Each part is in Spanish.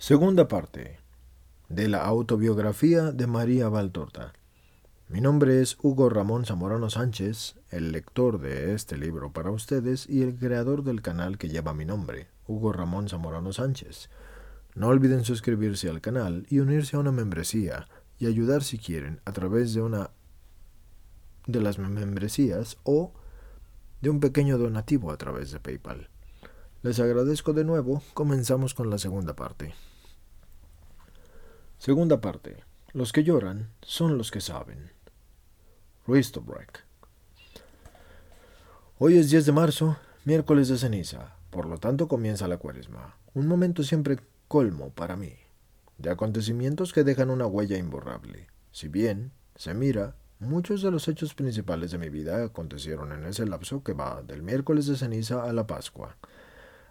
Segunda parte de la autobiografía de María Valtorta. Mi nombre es Hugo Ramón Zamorano Sánchez, el lector de este libro para ustedes y el creador del canal que lleva mi nombre, Hugo Ramón Zamorano Sánchez. No olviden suscribirse al canal y unirse a una membresía y ayudar si quieren a través de una de las membresías o de un pequeño donativo a través de PayPal. Les agradezco de nuevo, comenzamos con la segunda parte. Segunda parte. Los que lloran son los que saben. Break. Hoy es 10 de marzo, miércoles de ceniza, por lo tanto comienza la cuaresma, un momento siempre colmo para mí, de acontecimientos que dejan una huella imborrable. Si bien, se mira, muchos de los hechos principales de mi vida acontecieron en ese lapso que va del miércoles de ceniza a la Pascua.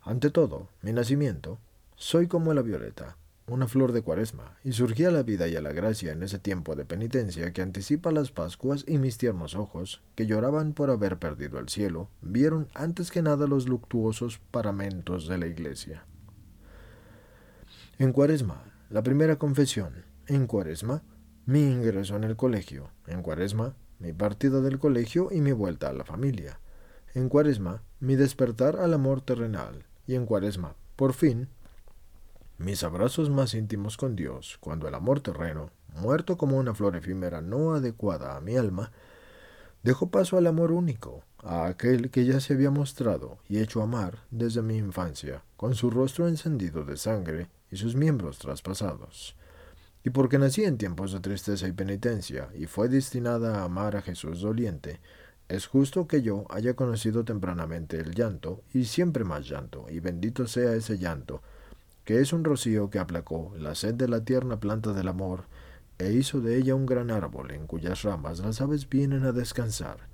Ante todo, mi nacimiento, soy como la violeta, una flor de cuaresma, y surgía la vida y a la gracia en ese tiempo de penitencia que anticipa las Pascuas y mis tiernos ojos, que lloraban por haber perdido el cielo, vieron antes que nada los luctuosos paramentos de la iglesia. En cuaresma, la primera confesión. En cuaresma, mi ingreso en el colegio. En cuaresma, mi partida del colegio y mi vuelta a la familia. En cuaresma, mi despertar al amor terrenal. Y en cuaresma, por fin, mis abrazos más íntimos con Dios, cuando el amor terreno, muerto como una flor efímera no adecuada a mi alma, dejó paso al amor único, a aquel que ya se había mostrado y hecho amar desde mi infancia, con su rostro encendido de sangre y sus miembros traspasados. Y porque nací en tiempos de tristeza y penitencia, y fue destinada a amar a Jesús doliente, es justo que yo haya conocido tempranamente el llanto, y siempre más llanto, y bendito sea ese llanto, que es un rocío que aplacó la sed de la tierna planta del amor e hizo de ella un gran árbol en cuyas ramas las aves vienen a descansar.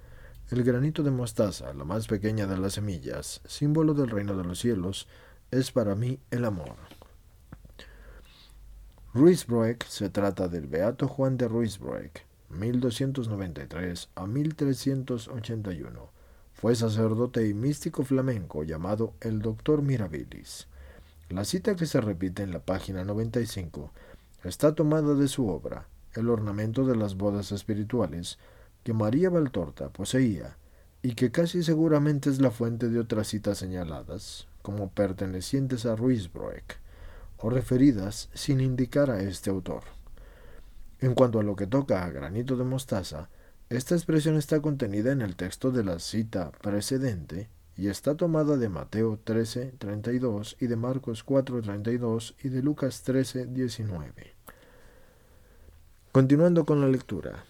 El granito de mostaza, la más pequeña de las semillas, símbolo del reino de los cielos, es para mí el amor. Ruysbroek se trata del Beato Juan de Ruysbroek, 1293 a 1381. Fue sacerdote y místico flamenco llamado el Doctor Mirabilis. La cita que se repite en la página 95 está tomada de su obra, El ornamento de las bodas espirituales, que María Valtorta poseía y que casi seguramente es la fuente de otras citas señaladas, como pertenecientes a Ruysbroek, o referidas sin indicar a este autor. En cuanto a lo que toca a granito de mostaza, esta expresión está contenida en el texto de la cita precedente y está tomada de Mateo 13, 32 y de Marcos 4, 32 y de Lucas 13, 19. Continuando con la lectura.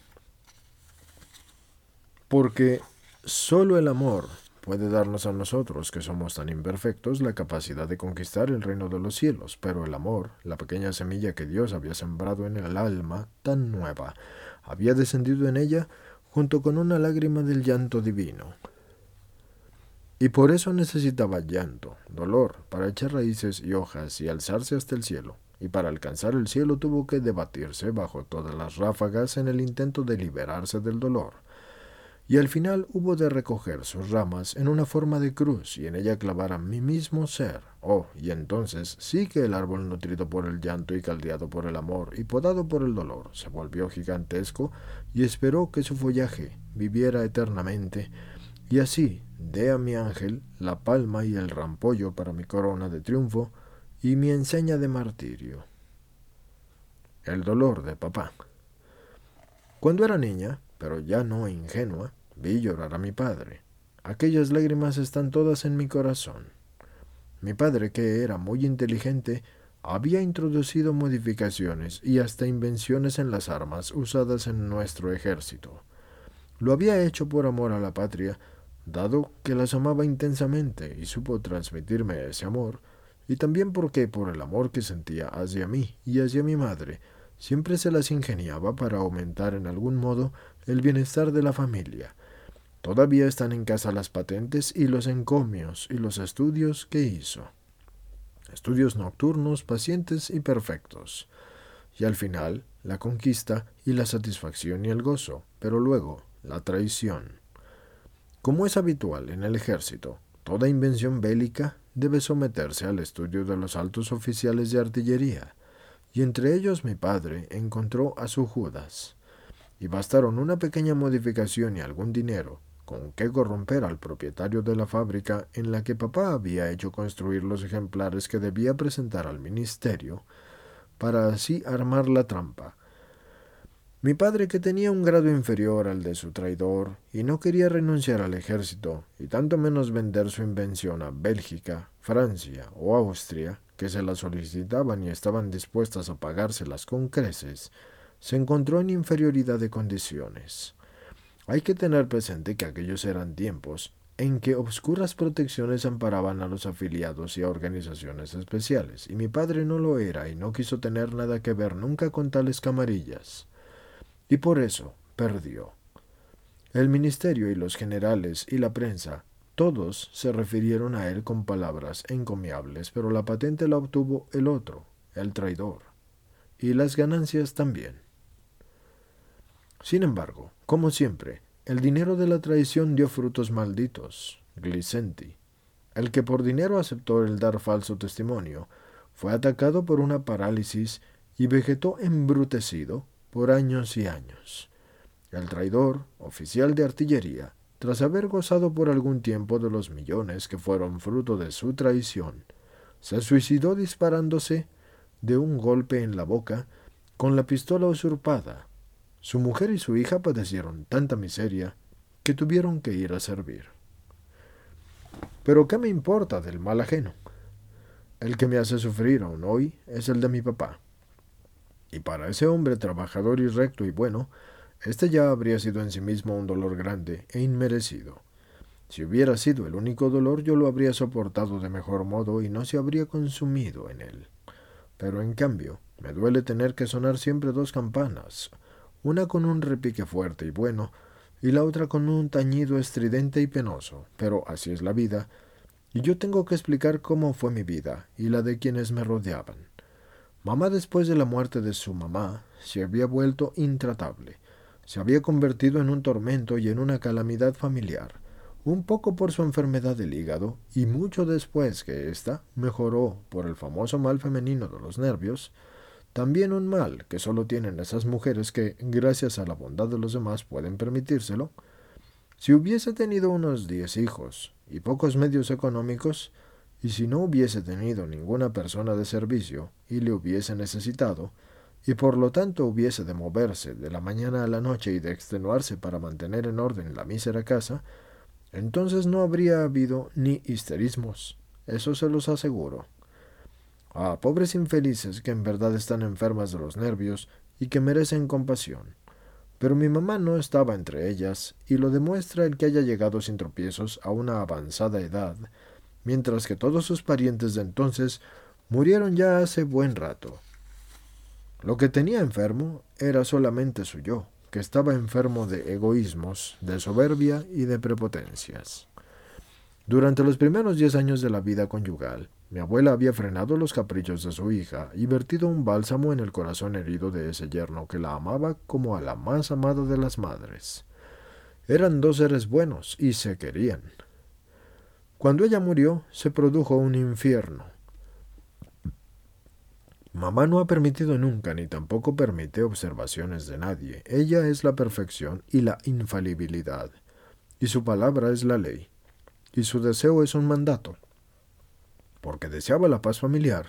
Porque solo el amor puede darnos a nosotros, que somos tan imperfectos, la capacidad de conquistar el reino de los cielos, pero el amor, la pequeña semilla que Dios había sembrado en el alma, tan nueva, había descendido en ella junto con una lágrima del llanto divino. Y por eso necesitaba llanto, dolor, para echar raíces y hojas y alzarse hasta el cielo. Y para alcanzar el cielo tuvo que debatirse bajo todas las ráfagas en el intento de liberarse del dolor. Y al final hubo de recoger sus ramas en una forma de cruz y en ella clavar a mi mismo ser. Oh, y entonces sí que el árbol nutrido por el llanto y caldeado por el amor y podado por el dolor se volvió gigantesco y esperó que su follaje viviera eternamente y así dé a mi ángel la palma y el rampollo para mi corona de triunfo y mi enseña de martirio. El dolor de papá. Cuando era niña, pero ya no ingenua, vi llorar a mi padre. Aquellas lágrimas están todas en mi corazón. Mi padre, que era muy inteligente, había introducido modificaciones y hasta invenciones en las armas usadas en nuestro ejército. Lo había hecho por amor a la patria, Dado que las amaba intensamente y supo transmitirme ese amor, y también porque por el amor que sentía hacia mí y hacia mi madre, siempre se las ingeniaba para aumentar en algún modo el bienestar de la familia. Todavía están en casa las patentes y los encomios y los estudios que hizo. Estudios nocturnos, pacientes y perfectos. Y al final, la conquista y la satisfacción y el gozo, pero luego, la traición. Como es habitual en el ejército, toda invención bélica debe someterse al estudio de los altos oficiales de artillería, y entre ellos mi padre encontró a su Judas, y bastaron una pequeña modificación y algún dinero con que corromper al propietario de la fábrica en la que papá había hecho construir los ejemplares que debía presentar al ministerio, para así armar la trampa, mi padre, que tenía un grado inferior al de su traidor y no quería renunciar al ejército, y tanto menos vender su invención a Bélgica, Francia o Austria, que se la solicitaban y estaban dispuestas a pagárselas con creces, se encontró en inferioridad de condiciones. Hay que tener presente que aquellos eran tiempos en que obscuras protecciones amparaban a los afiliados y a organizaciones especiales, y mi padre no lo era y no quiso tener nada que ver nunca con tales camarillas y por eso perdió. El ministerio y los generales y la prensa, todos se refirieron a él con palabras encomiables, pero la patente la obtuvo el otro, el traidor, y las ganancias también. Sin embargo, como siempre, el dinero de la traición dio frutos malditos. Glicenti, el que por dinero aceptó el dar falso testimonio, fue atacado por una parálisis y vegetó embrutecido por años y años. El traidor, oficial de artillería, tras haber gozado por algún tiempo de los millones que fueron fruto de su traición, se suicidó disparándose de un golpe en la boca con la pistola usurpada. Su mujer y su hija padecieron tanta miseria que tuvieron que ir a servir. Pero ¿qué me importa del mal ajeno? El que me hace sufrir aún hoy es el de mi papá. Y para ese hombre trabajador y recto y bueno, este ya habría sido en sí mismo un dolor grande e inmerecido. Si hubiera sido el único dolor, yo lo habría soportado de mejor modo y no se habría consumido en él. Pero en cambio, me duele tener que sonar siempre dos campanas, una con un repique fuerte y bueno, y la otra con un tañido estridente y penoso. Pero así es la vida, y yo tengo que explicar cómo fue mi vida y la de quienes me rodeaban. Mamá después de la muerte de su mamá se había vuelto intratable, se había convertido en un tormento y en una calamidad familiar, un poco por su enfermedad del hígado y mucho después que ésta mejoró por el famoso mal femenino de los nervios, también un mal que solo tienen esas mujeres que, gracias a la bondad de los demás, pueden permitírselo. Si hubiese tenido unos diez hijos y pocos medios económicos, y si no hubiese tenido ninguna persona de servicio y le hubiese necesitado, y por lo tanto hubiese de moverse de la mañana a la noche y de extenuarse para mantener en orden la mísera casa, entonces no habría habido ni histerismos, eso se los aseguro. Ah, pobres infelices que en verdad están enfermas de los nervios y que merecen compasión. Pero mi mamá no estaba entre ellas, y lo demuestra el que haya llegado sin tropiezos a una avanzada edad, mientras que todos sus parientes de entonces murieron ya hace buen rato. Lo que tenía enfermo era solamente su yo, que estaba enfermo de egoísmos, de soberbia y de prepotencias. Durante los primeros diez años de la vida conyugal, mi abuela había frenado los caprichos de su hija y vertido un bálsamo en el corazón herido de ese yerno que la amaba como a la más amada de las madres. Eran dos seres buenos y se querían. Cuando ella murió, se produjo un infierno. Mamá no ha permitido nunca ni tampoco permite observaciones de nadie. Ella es la perfección y la infalibilidad, y su palabra es la ley, y su deseo es un mandato. Porque deseaba la paz familiar,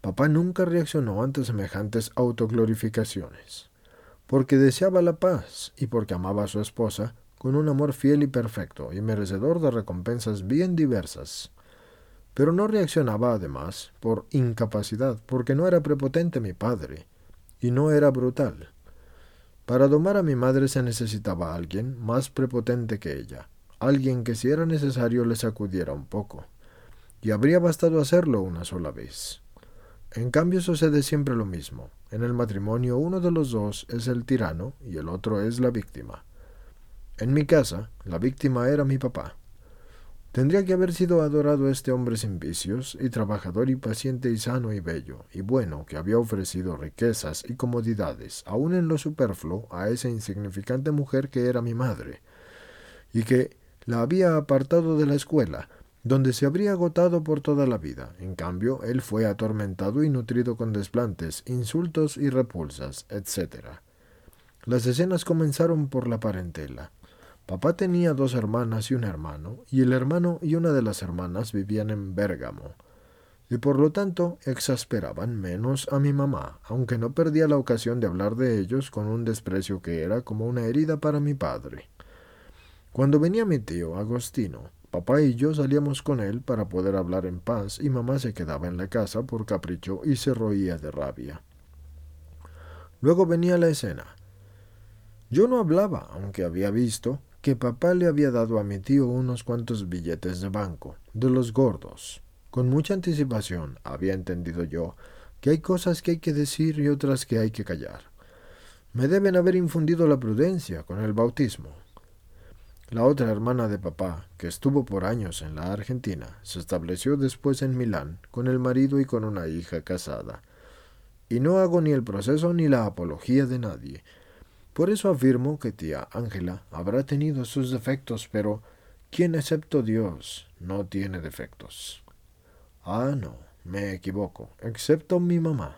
papá nunca reaccionó ante semejantes autoglorificaciones. Porque deseaba la paz y porque amaba a su esposa, con un amor fiel y perfecto y merecedor de recompensas bien diversas. Pero no reaccionaba además por incapacidad, porque no era prepotente mi padre, y no era brutal. Para domar a mi madre se necesitaba alguien más prepotente que ella, alguien que si era necesario le sacudiera un poco. y habría bastado hacerlo una sola vez. En cambio sucede siempre lo mismo. En el matrimonio uno de los dos es el tirano y el otro es la víctima. En mi casa, la víctima era mi papá. Tendría que haber sido adorado este hombre sin vicios, y trabajador y paciente y sano y bello, y bueno, que había ofrecido riquezas y comodidades, aun en lo superfluo, a esa insignificante mujer que era mi madre, y que la había apartado de la escuela, donde se habría agotado por toda la vida. En cambio, él fue atormentado y nutrido con desplantes, insultos y repulsas, etc. Las escenas comenzaron por la parentela. Papá tenía dos hermanas y un hermano, y el hermano y una de las hermanas vivían en Bérgamo, y por lo tanto exasperaban menos a mi mamá, aunque no perdía la ocasión de hablar de ellos con un desprecio que era como una herida para mi padre. Cuando venía mi tío, Agostino, papá y yo salíamos con él para poder hablar en paz y mamá se quedaba en la casa por capricho y se roía de rabia. Luego venía la escena. Yo no hablaba, aunque había visto, que papá le había dado a mi tío unos cuantos billetes de banco, de los gordos. Con mucha anticipación había entendido yo que hay cosas que hay que decir y otras que hay que callar. Me deben haber infundido la prudencia con el bautismo. La otra hermana de papá, que estuvo por años en la Argentina, se estableció después en Milán con el marido y con una hija casada. Y no hago ni el proceso ni la apología de nadie, por eso afirmo que tía Ángela habrá tenido sus defectos, pero ¿quién excepto Dios no tiene defectos? Ah, no, me equivoco, excepto mi mamá.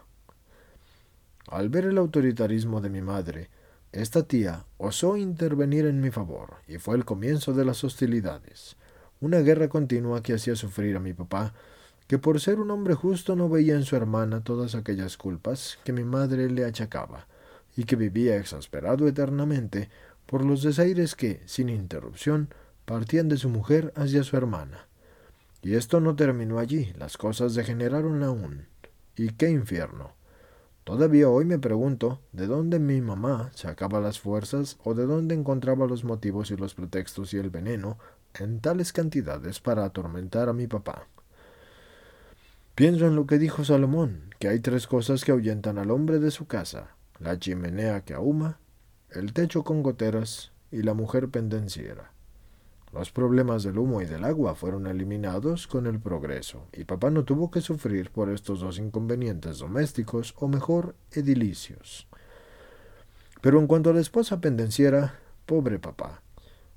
Al ver el autoritarismo de mi madre, esta tía osó intervenir en mi favor, y fue el comienzo de las hostilidades, una guerra continua que hacía sufrir a mi papá, que por ser un hombre justo no veía en su hermana todas aquellas culpas que mi madre le achacaba, y que vivía exasperado eternamente por los desaires que, sin interrupción, partían de su mujer hacia su hermana. Y esto no terminó allí, las cosas degeneraron aún. ¿Y qué infierno? Todavía hoy me pregunto de dónde mi mamá sacaba las fuerzas o de dónde encontraba los motivos y los pretextos y el veneno en tales cantidades para atormentar a mi papá. Pienso en lo que dijo Salomón, que hay tres cosas que ahuyentan al hombre de su casa, la chimenea que ahuma, el techo con goteras y la mujer pendenciera. Los problemas del humo y del agua fueron eliminados con el progreso, y papá no tuvo que sufrir por estos dos inconvenientes domésticos, o mejor, edilicios. Pero en cuanto a la esposa pendenciera, pobre papá,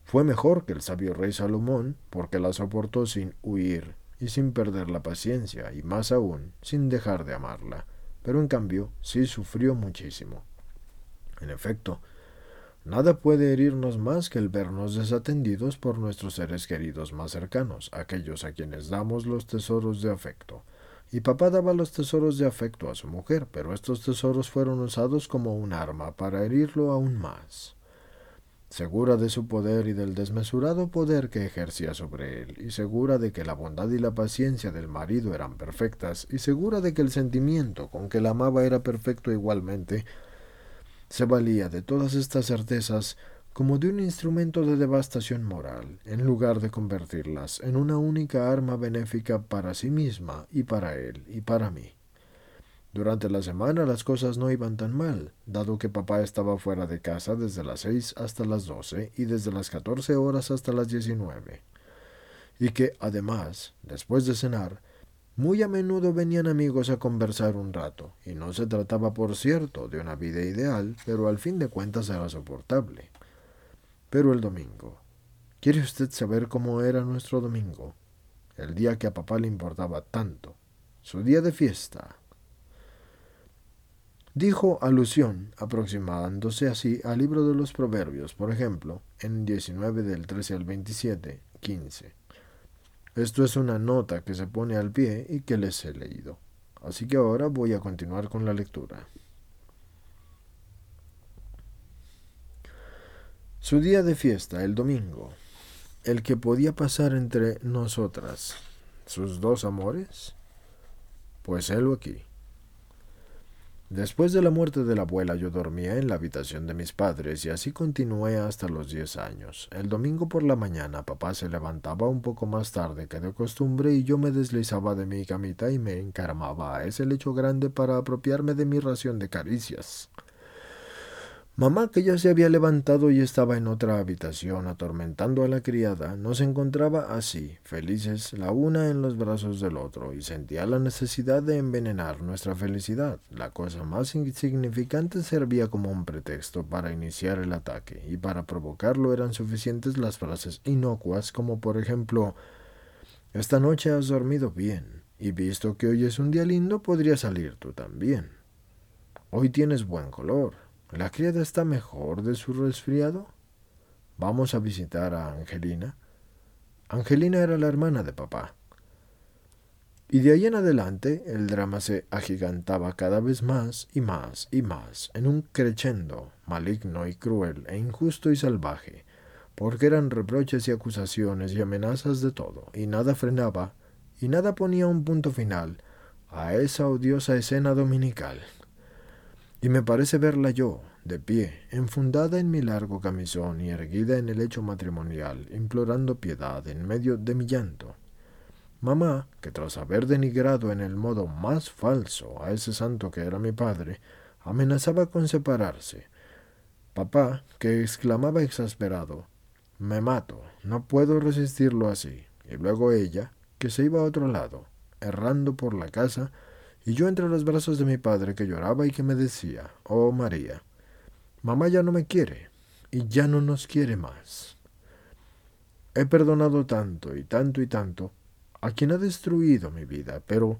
fue mejor que el sabio rey Salomón, porque la soportó sin huir y sin perder la paciencia, y más aún, sin dejar de amarla pero en cambio sí sufrió muchísimo. En efecto, nada puede herirnos más que el vernos desatendidos por nuestros seres queridos más cercanos, aquellos a quienes damos los tesoros de afecto. Y papá daba los tesoros de afecto a su mujer, pero estos tesoros fueron usados como un arma para herirlo aún más segura de su poder y del desmesurado poder que ejercía sobre él, y segura de que la bondad y la paciencia del marido eran perfectas, y segura de que el sentimiento con que la amaba era perfecto igualmente, se valía de todas estas certezas como de un instrumento de devastación moral, en lugar de convertirlas en una única arma benéfica para sí misma y para él y para mí. Durante la semana las cosas no iban tan mal, dado que papá estaba fuera de casa desde las seis hasta las doce y desde las catorce horas hasta las diecinueve. Y que, además, después de cenar, muy a menudo venían amigos a conversar un rato, y no se trataba, por cierto, de una vida ideal, pero al fin de cuentas era soportable. Pero el domingo. ¿Quiere usted saber cómo era nuestro domingo? El día que a papá le importaba tanto. Su día de fiesta Dijo alusión, aproximándose así al libro de los Proverbios, por ejemplo, en 19 del 13 al 27, 15. Esto es una nota que se pone al pie y que les he leído. Así que ahora voy a continuar con la lectura. Su día de fiesta, el domingo, el que podía pasar entre nosotras, sus dos amores, pues helo aquí. Después de la muerte de la abuela yo dormía en la habitación de mis padres y así continué hasta los diez años. El domingo por la mañana papá se levantaba un poco más tarde que de costumbre y yo me deslizaba de mi camita y me encaramaba a ese lecho grande para apropiarme de mi ración de caricias. Mamá, que ya se había levantado y estaba en otra habitación atormentando a la criada, nos encontraba así, felices, la una en los brazos del otro, y sentía la necesidad de envenenar nuestra felicidad. La cosa más insignificante servía como un pretexto para iniciar el ataque, y para provocarlo eran suficientes las frases inocuas como por ejemplo Esta noche has dormido bien, y visto que hoy es un día lindo, podría salir tú también. Hoy tienes buen color ¿La criada está mejor de su resfriado? Vamos a visitar a Angelina. Angelina era la hermana de papá. Y de ahí en adelante el drama se agigantaba cada vez más y más y más, en un crescendo maligno y cruel e injusto y salvaje, porque eran reproches y acusaciones y amenazas de todo, y nada frenaba, y nada ponía un punto final a esa odiosa escena dominical y me parece verla yo, de pie, enfundada en mi largo camisón y erguida en el lecho matrimonial, implorando piedad en medio de mi llanto. Mamá, que tras haber denigrado en el modo más falso a ese santo que era mi padre, amenazaba con separarse. Papá, que exclamaba exasperado, Me mato, no puedo resistirlo así. Y luego ella, que se iba a otro lado, errando por la casa, y yo entre los brazos de mi padre que lloraba y que me decía, oh María, mamá ya no me quiere y ya no nos quiere más. He perdonado tanto y tanto y tanto a quien ha destruido mi vida, pero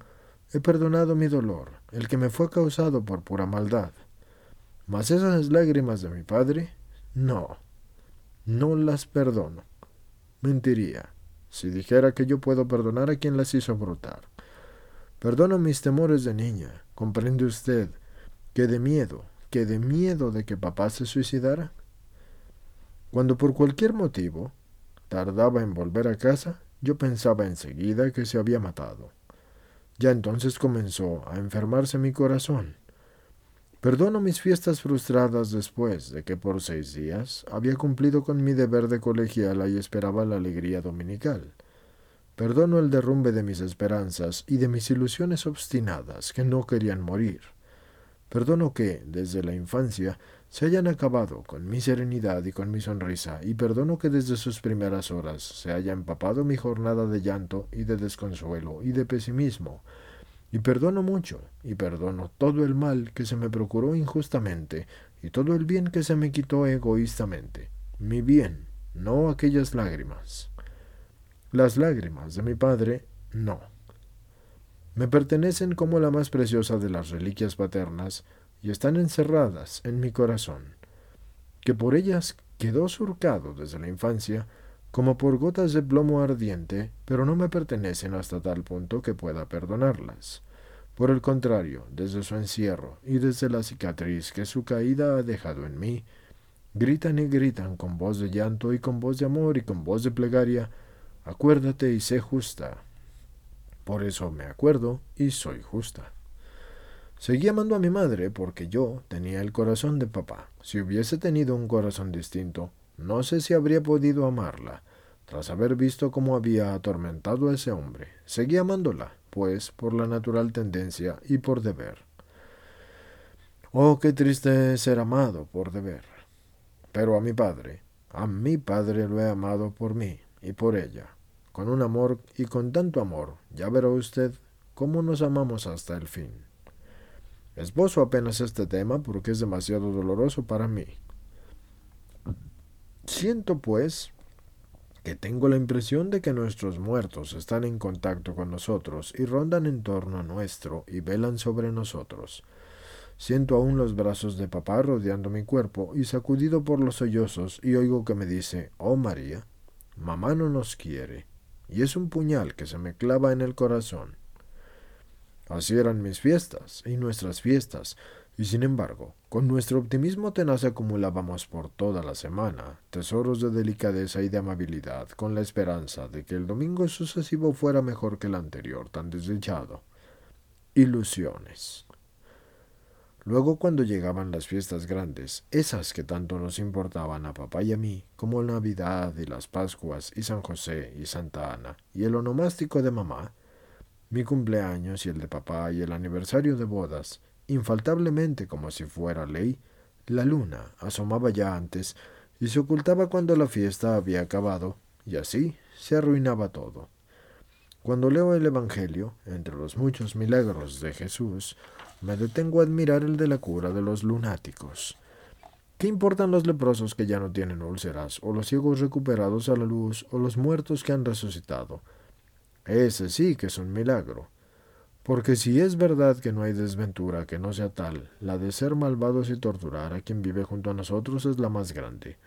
he perdonado mi dolor, el que me fue causado por pura maldad. Mas esas lágrimas de mi padre, no, no las perdono. Mentiría si dijera que yo puedo perdonar a quien las hizo brotar. Perdono mis temores de niña. ¿Comprende usted que de miedo, que de miedo de que papá se suicidara? Cuando por cualquier motivo tardaba en volver a casa, yo pensaba enseguida que se había matado. Ya entonces comenzó a enfermarse mi corazón. Perdono mis fiestas frustradas después de que por seis días había cumplido con mi deber de colegiala y esperaba la alegría dominical. Perdono el derrumbe de mis esperanzas y de mis ilusiones obstinadas que no querían morir. Perdono que, desde la infancia, se hayan acabado con mi serenidad y con mi sonrisa, y perdono que desde sus primeras horas se haya empapado mi jornada de llanto y de desconsuelo y de pesimismo. Y perdono mucho, y perdono todo el mal que se me procuró injustamente, y todo el bien que se me quitó egoístamente. Mi bien, no aquellas lágrimas. Las lágrimas de mi padre, no. Me pertenecen como la más preciosa de las reliquias paternas y están encerradas en mi corazón, que por ellas quedó surcado desde la infancia como por gotas de plomo ardiente, pero no me pertenecen hasta tal punto que pueda perdonarlas. Por el contrario, desde su encierro y desde la cicatriz que su caída ha dejado en mí, gritan y gritan con voz de llanto y con voz de amor y con voz de plegaria, Acuérdate y sé justa. Por eso me acuerdo y soy justa. Seguí amando a mi madre porque yo tenía el corazón de papá. Si hubiese tenido un corazón distinto, no sé si habría podido amarla, tras haber visto cómo había atormentado a ese hombre. Seguí amándola, pues, por la natural tendencia y por deber. Oh, qué triste ser amado por deber. Pero a mi padre, a mi padre lo he amado por mí y por ella con un amor y con tanto amor, ya verá usted cómo nos amamos hasta el fin. Esbozo apenas este tema porque es demasiado doloroso para mí. Siento, pues, que tengo la impresión de que nuestros muertos están en contacto con nosotros y rondan en torno nuestro y velan sobre nosotros. Siento aún los brazos de papá rodeando mi cuerpo y sacudido por los sollozos y oigo que me dice, oh María, mamá no nos quiere y es un puñal que se me clava en el corazón. Así eran mis fiestas y nuestras fiestas, y sin embargo, con nuestro optimismo tenaz acumulábamos por toda la semana tesoros de delicadeza y de amabilidad, con la esperanza de que el domingo sucesivo fuera mejor que el anterior tan desdichado. Ilusiones. Luego cuando llegaban las fiestas grandes, esas que tanto nos importaban a papá y a mí, como Navidad y las Pascuas y San José y Santa Ana, y el onomástico de mamá, mi cumpleaños y el de papá y el aniversario de bodas, infaltablemente como si fuera ley, la luna asomaba ya antes y se ocultaba cuando la fiesta había acabado, y así se arruinaba todo. Cuando leo el Evangelio, entre los muchos milagros de Jesús, me detengo a admirar el de la cura de los lunáticos. ¿Qué importan los leprosos que ya no tienen úlceras, o los ciegos recuperados a la luz, o los muertos que han resucitado? Ese sí que es un milagro. Porque si es verdad que no hay desventura que no sea tal, la de ser malvados y torturar a quien vive junto a nosotros es la más grande.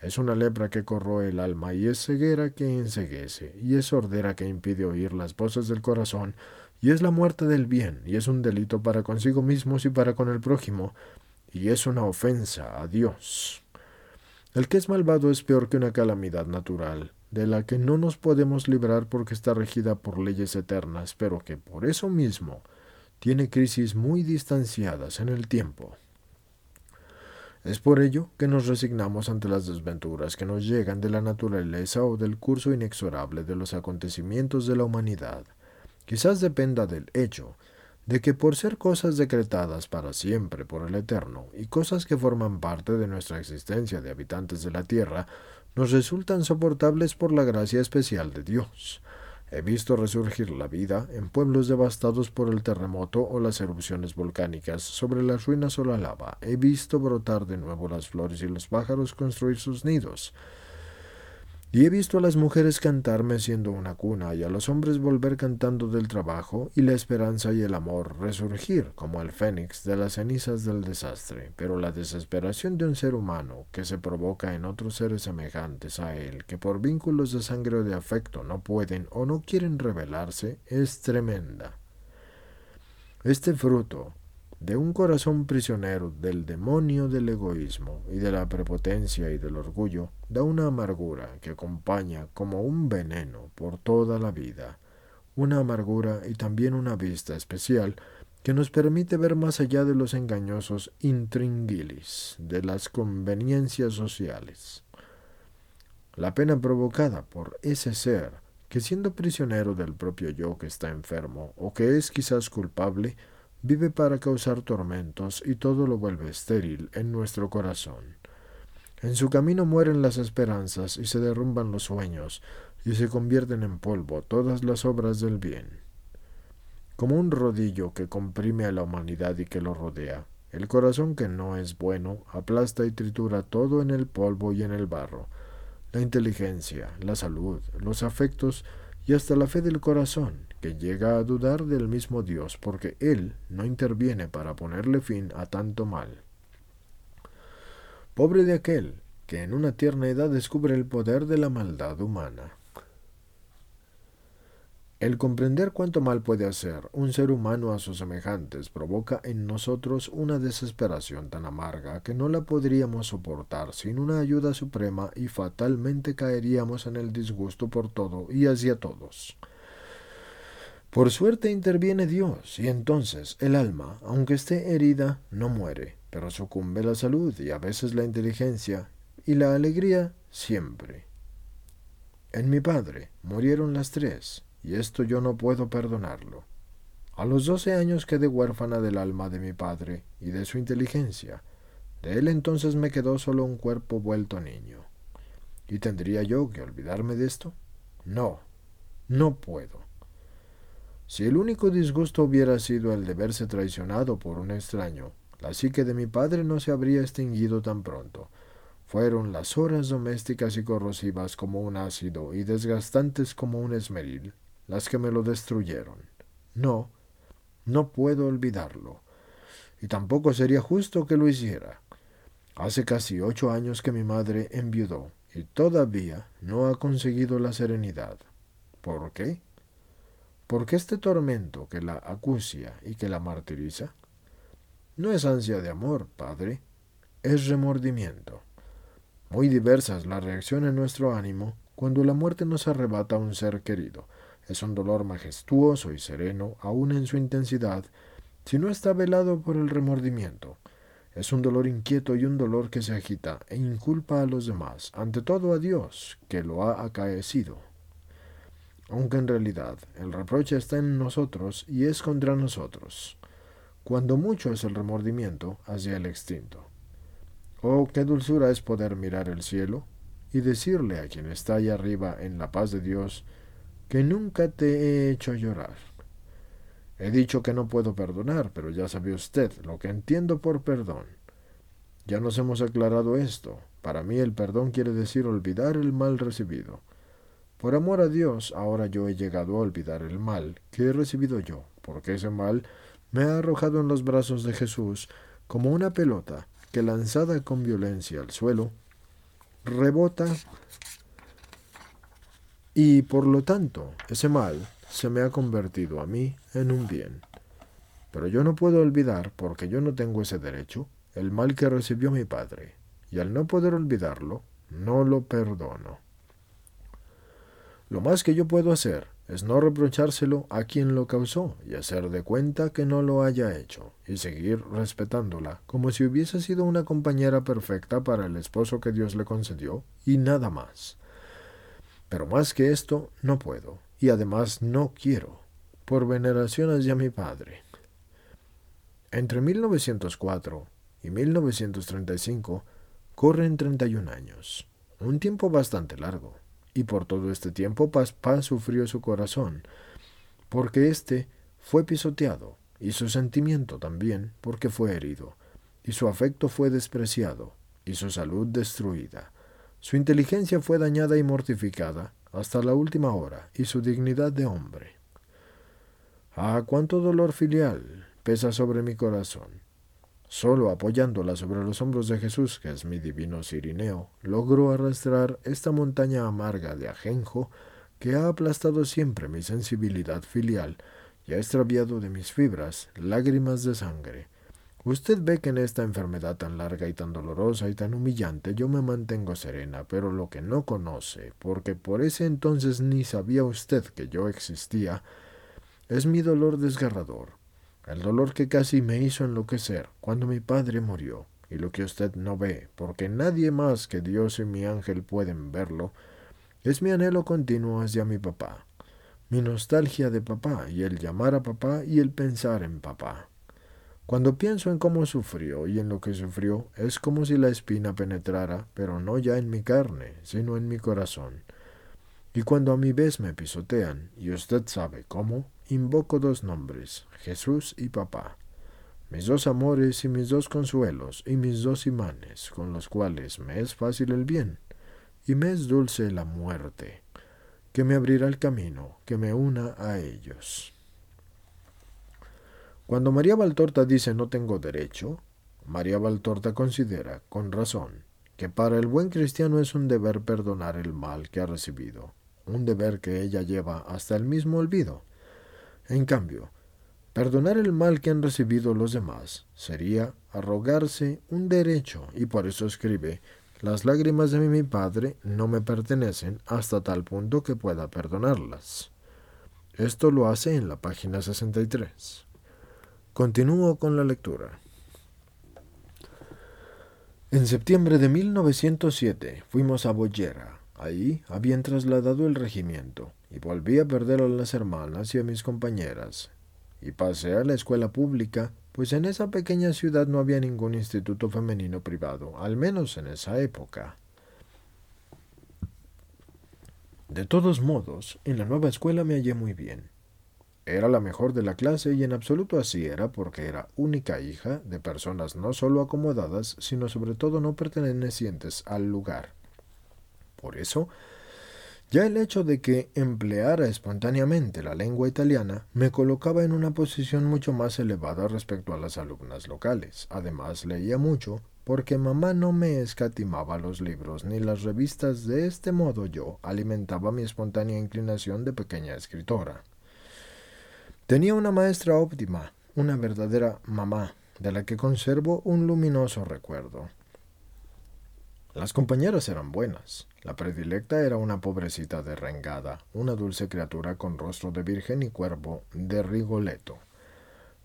Es una lepra que corroe el alma y es ceguera que enseguece, y es sordera que impide oír las voces del corazón, y es la muerte del bien, y es un delito para consigo mismos y para con el prójimo, y es una ofensa a Dios. El que es malvado es peor que una calamidad natural, de la que no nos podemos librar porque está regida por leyes eternas, pero que por eso mismo tiene crisis muy distanciadas en el tiempo. Es por ello que nos resignamos ante las desventuras que nos llegan de la naturaleza o del curso inexorable de los acontecimientos de la humanidad, Quizás dependa del hecho de que por ser cosas decretadas para siempre por el Eterno y cosas que forman parte de nuestra existencia de habitantes de la tierra, nos resultan soportables por la gracia especial de Dios. He visto resurgir la vida en pueblos devastados por el terremoto o las erupciones volcánicas sobre las ruinas o la lava. He visto brotar de nuevo las flores y los pájaros construir sus nidos. Y he visto a las mujeres cantar meciendo una cuna y a los hombres volver cantando del trabajo y la esperanza y el amor resurgir como el fénix de las cenizas del desastre. Pero la desesperación de un ser humano que se provoca en otros seres semejantes a él, que por vínculos de sangre o de afecto no pueden o no quieren revelarse, es tremenda. Este fruto de un corazón prisionero del demonio del egoísmo y de la prepotencia y del orgullo, da una amargura que acompaña como un veneno por toda la vida, una amargura y también una vista especial que nos permite ver más allá de los engañosos intringuilis, de las conveniencias sociales. La pena provocada por ese ser, que siendo prisionero del propio yo que está enfermo, o que es quizás culpable, vive para causar tormentos y todo lo vuelve estéril en nuestro corazón. En su camino mueren las esperanzas y se derrumban los sueños y se convierten en polvo todas las obras del bien. Como un rodillo que comprime a la humanidad y que lo rodea, el corazón que no es bueno aplasta y tritura todo en el polvo y en el barro, la inteligencia, la salud, los afectos y hasta la fe del corazón, que llega a dudar del mismo Dios porque Él no interviene para ponerle fin a tanto mal. Pobre de aquel que en una tierna edad descubre el poder de la maldad humana. El comprender cuánto mal puede hacer un ser humano a sus semejantes provoca en nosotros una desesperación tan amarga que no la podríamos soportar sin una ayuda suprema y fatalmente caeríamos en el disgusto por todo y hacia todos. Por suerte interviene Dios, y entonces el alma, aunque esté herida, no muere, pero sucumbe la salud y a veces la inteligencia y la alegría siempre. En mi padre murieron las tres, y esto yo no puedo perdonarlo. A los doce años quedé huérfana del alma de mi padre y de su inteligencia. De él entonces me quedó solo un cuerpo vuelto niño. ¿Y tendría yo que olvidarme de esto? No, no puedo. Si el único disgusto hubiera sido el de verse traicionado por un extraño, la psique de mi padre no se habría extinguido tan pronto. Fueron las horas domésticas y corrosivas como un ácido y desgastantes como un esmeril las que me lo destruyeron. No, no puedo olvidarlo. Y tampoco sería justo que lo hiciera. Hace casi ocho años que mi madre enviudó y todavía no ha conseguido la serenidad. ¿Por qué? Porque este tormento que la acucia y que la martiriza no es ansia de amor, Padre, es remordimiento. Muy diversa es la reacción en nuestro ánimo cuando la muerte nos arrebata a un ser querido. Es un dolor majestuoso y sereno, aun en su intensidad, sino está velado por el remordimiento. Es un dolor inquieto y un dolor que se agita e inculpa a los demás, ante todo a Dios, que lo ha acaecido. Aunque en realidad el reproche está en nosotros y es contra nosotros. Cuando mucho es el remordimiento hacia el extinto. Oh, qué dulzura es poder mirar el cielo y decirle a quien está allá arriba en la paz de Dios que nunca te he hecho llorar. He dicho que no puedo perdonar, pero ya sabe usted lo que entiendo por perdón. Ya nos hemos aclarado esto. Para mí el perdón quiere decir olvidar el mal recibido. Por amor a Dios, ahora yo he llegado a olvidar el mal que he recibido yo, porque ese mal me ha arrojado en los brazos de Jesús como una pelota que lanzada con violencia al suelo, rebota y por lo tanto ese mal se me ha convertido a mí en un bien. Pero yo no puedo olvidar, porque yo no tengo ese derecho, el mal que recibió mi padre, y al no poder olvidarlo, no lo perdono. Lo más que yo puedo hacer es no reprochárselo a quien lo causó y hacer de cuenta que no lo haya hecho, y seguir respetándola como si hubiese sido una compañera perfecta para el esposo que Dios le concedió, y nada más. Pero más que esto no puedo, y además no quiero, por veneración hacia mi padre. Entre 1904 y 1935 corren 31 años, un tiempo bastante largo, y por todo este tiempo Paz sufrió su corazón, porque éste fue pisoteado, y su sentimiento también, porque fue herido, y su afecto fue despreciado, y su salud destruida. Su inteligencia fue dañada y mortificada, hasta la última hora y su dignidad de hombre. Ah, cuánto dolor filial pesa sobre mi corazón. Solo apoyándola sobre los hombros de Jesús, que es mi divino Cirineo, logro arrastrar esta montaña amarga de ajenjo que ha aplastado siempre mi sensibilidad filial y ha extraviado de mis fibras lágrimas de sangre. Usted ve que en esta enfermedad tan larga y tan dolorosa y tan humillante yo me mantengo serena, pero lo que no conoce, porque por ese entonces ni sabía usted que yo existía, es mi dolor desgarrador, el dolor que casi me hizo enloquecer cuando mi padre murió, y lo que usted no ve, porque nadie más que Dios y mi ángel pueden verlo, es mi anhelo continuo hacia mi papá, mi nostalgia de papá, y el llamar a papá y el pensar en papá. Cuando pienso en cómo sufrió y en lo que sufrió, es como si la espina penetrara, pero no ya en mi carne, sino en mi corazón. Y cuando a mi vez me pisotean, y usted sabe cómo, invoco dos nombres, Jesús y papá, mis dos amores y mis dos consuelos y mis dos imanes, con los cuales me es fácil el bien, y me es dulce la muerte, que me abrirá el camino, que me una a ellos. Cuando María Valtorta dice no tengo derecho, María Valtorta considera, con razón, que para el buen cristiano es un deber perdonar el mal que ha recibido, un deber que ella lleva hasta el mismo olvido. En cambio, perdonar el mal que han recibido los demás sería arrogarse un derecho, y por eso escribe, las lágrimas de mi padre no me pertenecen hasta tal punto que pueda perdonarlas. Esto lo hace en la página 63. Continúo con la lectura. En septiembre de 1907 fuimos a Bollera. Ahí habían trasladado el regimiento y volví a perder a las hermanas y a mis compañeras. Y pasé a la escuela pública, pues en esa pequeña ciudad no había ningún instituto femenino privado, al menos en esa época. De todos modos, en la nueva escuela me hallé muy bien. Era la mejor de la clase y en absoluto así era porque era única hija de personas no solo acomodadas, sino sobre todo no pertenecientes al lugar. Por eso, ya el hecho de que empleara espontáneamente la lengua italiana me colocaba en una posición mucho más elevada respecto a las alumnas locales. Además, leía mucho, porque mamá no me escatimaba los libros ni las revistas. De este modo yo alimentaba mi espontánea inclinación de pequeña escritora. Tenía una maestra óptima, una verdadera mamá, de la que conservo un luminoso recuerdo. Las compañeras eran buenas. La predilecta era una pobrecita derrengada, una dulce criatura con rostro de virgen y cuerpo de Rigoletto.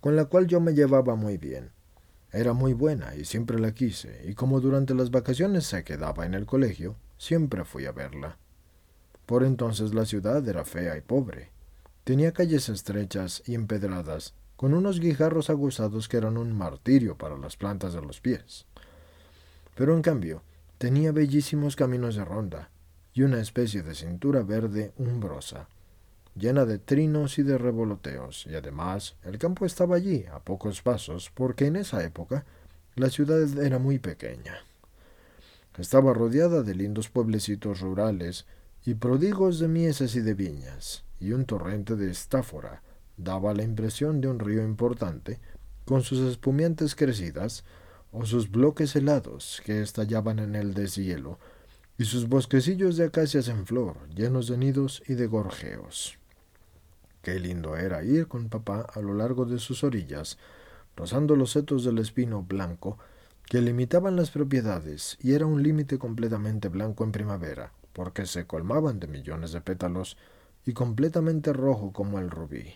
con la cual yo me llevaba muy bien. Era muy buena y siempre la quise, y como durante las vacaciones se quedaba en el colegio, siempre fui a verla. Por entonces la ciudad era fea y pobre. Tenía calles estrechas y empedradas, con unos guijarros aguzados que eran un martirio para las plantas de los pies. Pero en cambio, tenía bellísimos caminos de ronda y una especie de cintura verde umbrosa, llena de trinos y de revoloteos, y además el campo estaba allí, a pocos pasos, porque en esa época la ciudad era muy pequeña. Estaba rodeada de lindos pueblecitos rurales y prodigos de mieses y de viñas, y un torrente de estáfora daba la impresión de un río importante, con sus espumiantes crecidas, o sus bloques helados que estallaban en el deshielo, y sus bosquecillos de acacias en flor, llenos de nidos y de gorjeos. Qué lindo era ir con papá a lo largo de sus orillas, rozando los setos del espino blanco que limitaban las propiedades, y era un límite completamente blanco en primavera, porque se colmaban de millones de pétalos, y completamente rojo como el rubí.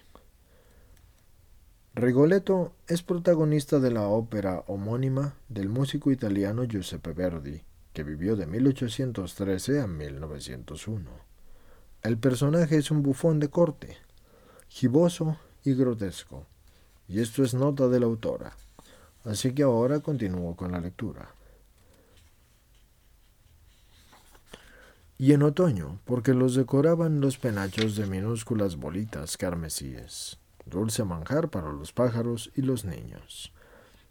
Rigoletto es protagonista de la ópera homónima del músico italiano Giuseppe Verdi, que vivió de 1813 a 1901. El personaje es un bufón de corte, giboso y grotesco. Y esto es nota de la autora. Así que ahora continúo con la lectura. Y en otoño, porque los decoraban los penachos de minúsculas bolitas carmesíes, dulce manjar para los pájaros y los niños.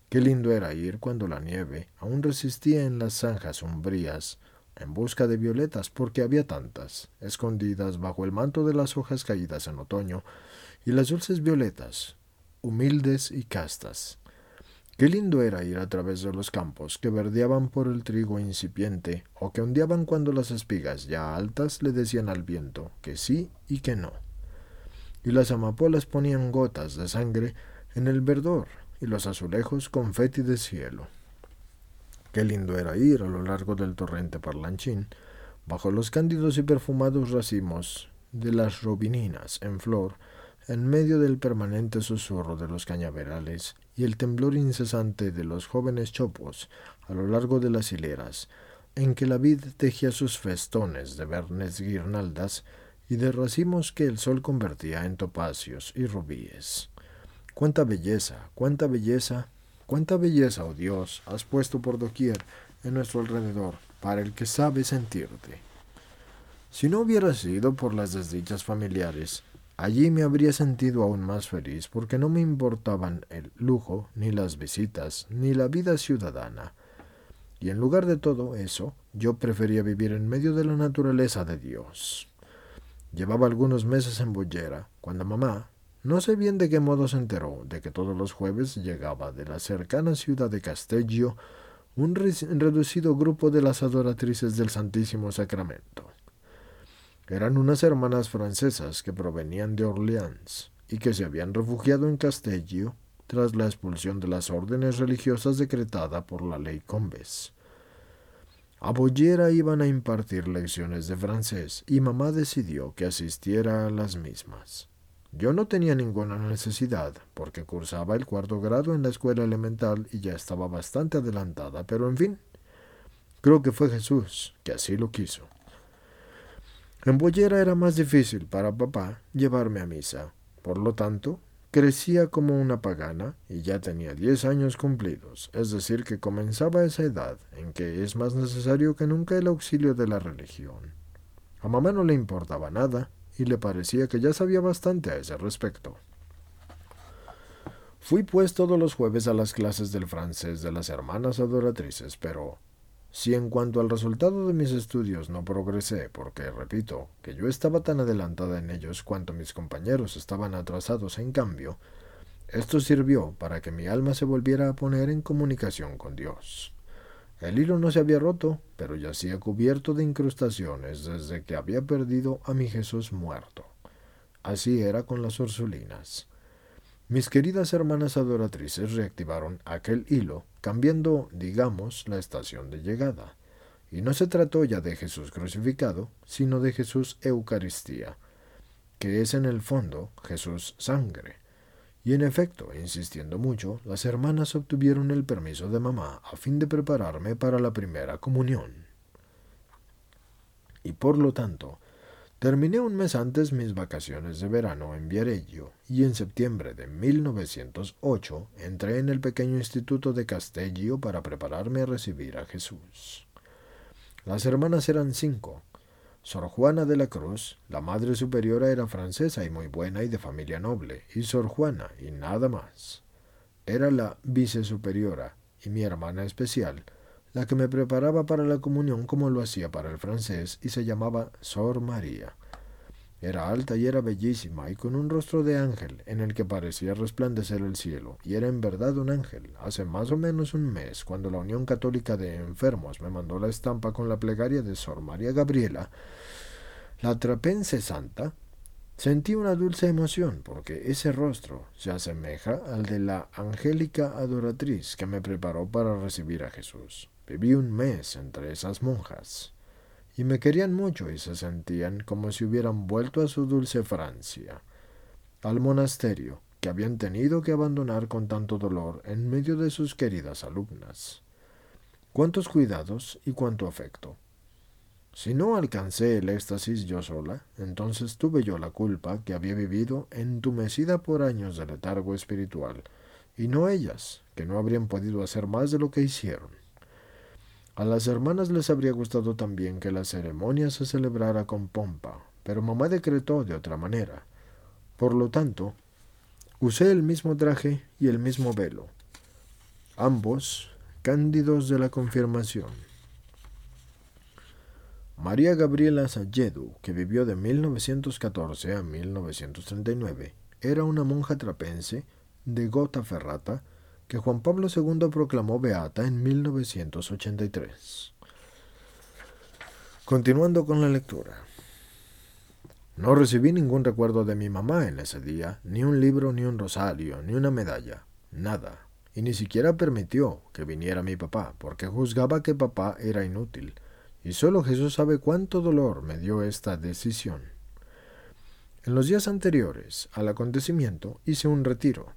Qué lindo era ir cuando la nieve aún resistía en las zanjas umbrías en busca de violetas porque había tantas, escondidas bajo el manto de las hojas caídas en otoño, y las dulces violetas, humildes y castas. Qué lindo era ir a través de los campos que verdeaban por el trigo incipiente o que ondeaban cuando las espigas ya altas le decían al viento que sí y que no. Y las amapolas ponían gotas de sangre en el verdor y los azulejos confeti de cielo. Qué lindo era ir a lo largo del torrente Parlanchín, bajo los cándidos y perfumados racimos de las robininas en flor, en medio del permanente susurro de los cañaverales y el temblor incesante de los jóvenes chopos a lo largo de las hileras, en que la vid tejía sus festones de vernes guirnaldas y de racimos que el sol convertía en topacios y rubíes. Cuánta belleza, cuánta belleza Cuánta belleza, oh Dios, has puesto por doquier en nuestro alrededor para el que sabe sentirte. Si no hubiera sido por las desdichas familiares, allí me habría sentido aún más feliz porque no me importaban el lujo, ni las visitas, ni la vida ciudadana. Y en lugar de todo eso, yo prefería vivir en medio de la naturaleza de Dios. Llevaba algunos meses en Bollera, cuando mamá, no sé bien de qué modo se enteró de que todos los jueves llegaba de la cercana ciudad de Castellio un reducido grupo de las adoratrices del Santísimo Sacramento. Eran unas hermanas francesas que provenían de Orleans y que se habían refugiado en Castellio tras la expulsión de las órdenes religiosas decretada por la ley Combes. A Bollera iban a impartir lecciones de francés y mamá decidió que asistiera a las mismas. Yo no tenía ninguna necesidad, porque cursaba el cuarto grado en la escuela elemental y ya estaba bastante adelantada, pero en fin, creo que fue Jesús que así lo quiso. En Bollera era más difícil para papá llevarme a misa. Por lo tanto, crecía como una pagana y ya tenía diez años cumplidos, es decir, que comenzaba esa edad en que es más necesario que nunca el auxilio de la religión. A mamá no le importaba nada, y le parecía que ya sabía bastante a ese respecto. Fui pues todos los jueves a las clases del francés de las hermanas adoratrices, pero si en cuanto al resultado de mis estudios no progresé, porque, repito, que yo estaba tan adelantada en ellos cuanto mis compañeros estaban atrasados en cambio, esto sirvió para que mi alma se volviera a poner en comunicación con Dios. El hilo no se había roto, pero yacía cubierto de incrustaciones desde que había perdido a mi Jesús muerto. Así era con las Ursulinas. Mis queridas hermanas adoratrices reactivaron aquel hilo, cambiando, digamos, la estación de llegada. Y no se trató ya de Jesús crucificado, sino de Jesús Eucaristía, que es en el fondo Jesús sangre. Y en efecto, insistiendo mucho, las hermanas obtuvieron el permiso de mamá a fin de prepararme para la primera comunión. Y por lo tanto, terminé un mes antes mis vacaciones de verano en Viareggio y en septiembre de 1908 entré en el pequeño instituto de Castellio para prepararme a recibir a Jesús. Las hermanas eran cinco, Sor Juana de la Cruz, la Madre Superiora, era francesa y muy buena y de familia noble, y Sor Juana, y nada más. Era la vice superiora, y mi hermana especial, la que me preparaba para la comunión como lo hacía para el francés, y se llamaba Sor María. Era alta y era bellísima, y con un rostro de ángel, en el que parecía resplandecer el cielo, y era en verdad un ángel. Hace más o menos un mes, cuando la Unión Católica de Enfermos me mandó la estampa con la plegaria de Sor María Gabriela, la trapense santa, sentí una dulce emoción, porque ese rostro se asemeja al de la angélica adoratriz que me preparó para recibir a Jesús. Viví un mes entre esas monjas y me querían mucho y se sentían como si hubieran vuelto a su dulce Francia, al monasterio que habían tenido que abandonar con tanto dolor en medio de sus queridas alumnas. Cuántos cuidados y cuánto afecto. Si no alcancé el éxtasis yo sola, entonces tuve yo la culpa que había vivido entumecida por años de letargo espiritual, y no ellas, que no habrían podido hacer más de lo que hicieron. A las hermanas les habría gustado también que la ceremonia se celebrara con pompa, pero mamá decretó de otra manera. Por lo tanto, usé el mismo traje y el mismo velo, ambos cándidos de la confirmación. María Gabriela Salledo, que vivió de 1914 a 1939, era una monja trapense de gota ferrata que Juan Pablo II proclamó beata en 1983. Continuando con la lectura. No recibí ningún recuerdo de mi mamá en ese día, ni un libro, ni un rosario, ni una medalla, nada. Y ni siquiera permitió que viniera mi papá, porque juzgaba que papá era inútil. Y solo Jesús sabe cuánto dolor me dio esta decisión. En los días anteriores al acontecimiento hice un retiro,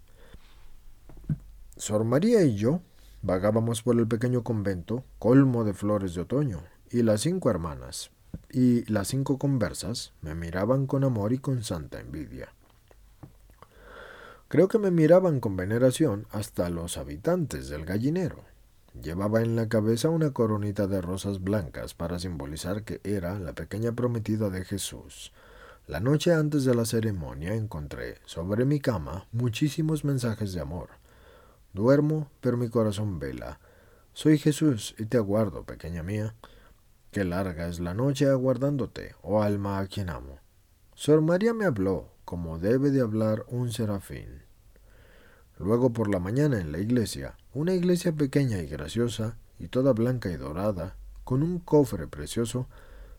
Sor María y yo vagábamos por el pequeño convento, colmo de flores de otoño, y las cinco hermanas y las cinco conversas me miraban con amor y con santa envidia. Creo que me miraban con veneración hasta los habitantes del gallinero. Llevaba en la cabeza una coronita de rosas blancas para simbolizar que era la pequeña prometida de Jesús. La noche antes de la ceremonia encontré sobre mi cama muchísimos mensajes de amor. Duermo, pero mi corazón vela. Soy Jesús y te aguardo, pequeña mía. Qué larga es la noche aguardándote, oh alma a quien amo. Sor María me habló, como debe de hablar un serafín. Luego por la mañana en la iglesia, una iglesia pequeña y graciosa, y toda blanca y dorada, con un cofre precioso,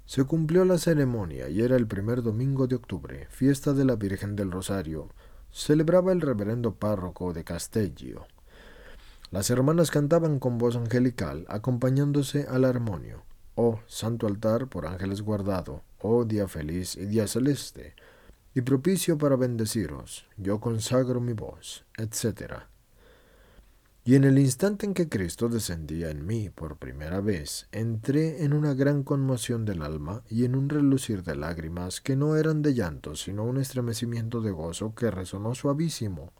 se cumplió la ceremonia y era el primer domingo de octubre, fiesta de la Virgen del Rosario. Celebraba el reverendo párroco de Castellio. Las hermanas cantaban con voz angelical, acompañándose al armonio. Oh santo altar por ángeles guardado, oh día feliz y día celeste, y propicio para bendeciros, yo consagro mi voz, etc. Y en el instante en que Cristo descendía en mí por primera vez, entré en una gran conmoción del alma y en un relucir de lágrimas que no eran de llanto, sino un estremecimiento de gozo que resonó suavísimo.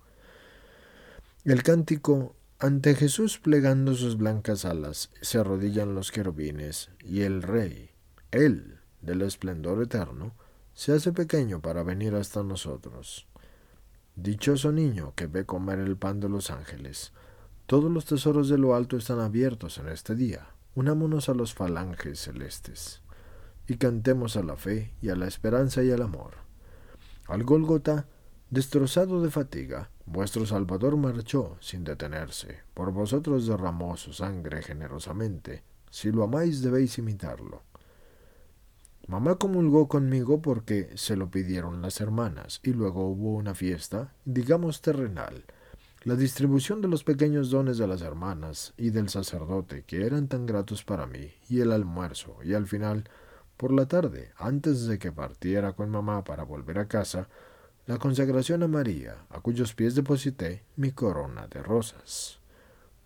El cántico ante Jesús plegando sus blancas alas se arrodillan los querubines, y el Rey, Él, del esplendor eterno, se hace pequeño para venir hasta nosotros. Dichoso niño que ve comer el pan de los ángeles. Todos los tesoros de lo alto están abiertos en este día. Unámonos a los falanges celestes y cantemos a la fe y a la esperanza y al amor. Al Gólgota, destrozado de fatiga, Vuestro Salvador marchó sin detenerse, por vosotros derramó su sangre generosamente. Si lo amáis debéis imitarlo. Mamá comulgó conmigo porque se lo pidieron las hermanas, y luego hubo una fiesta, digamos terrenal, la distribución de los pequeños dones de las hermanas y del sacerdote que eran tan gratos para mí, y el almuerzo, y al final, por la tarde, antes de que partiera con mamá para volver a casa, la consagración a María, a cuyos pies deposité mi corona de rosas.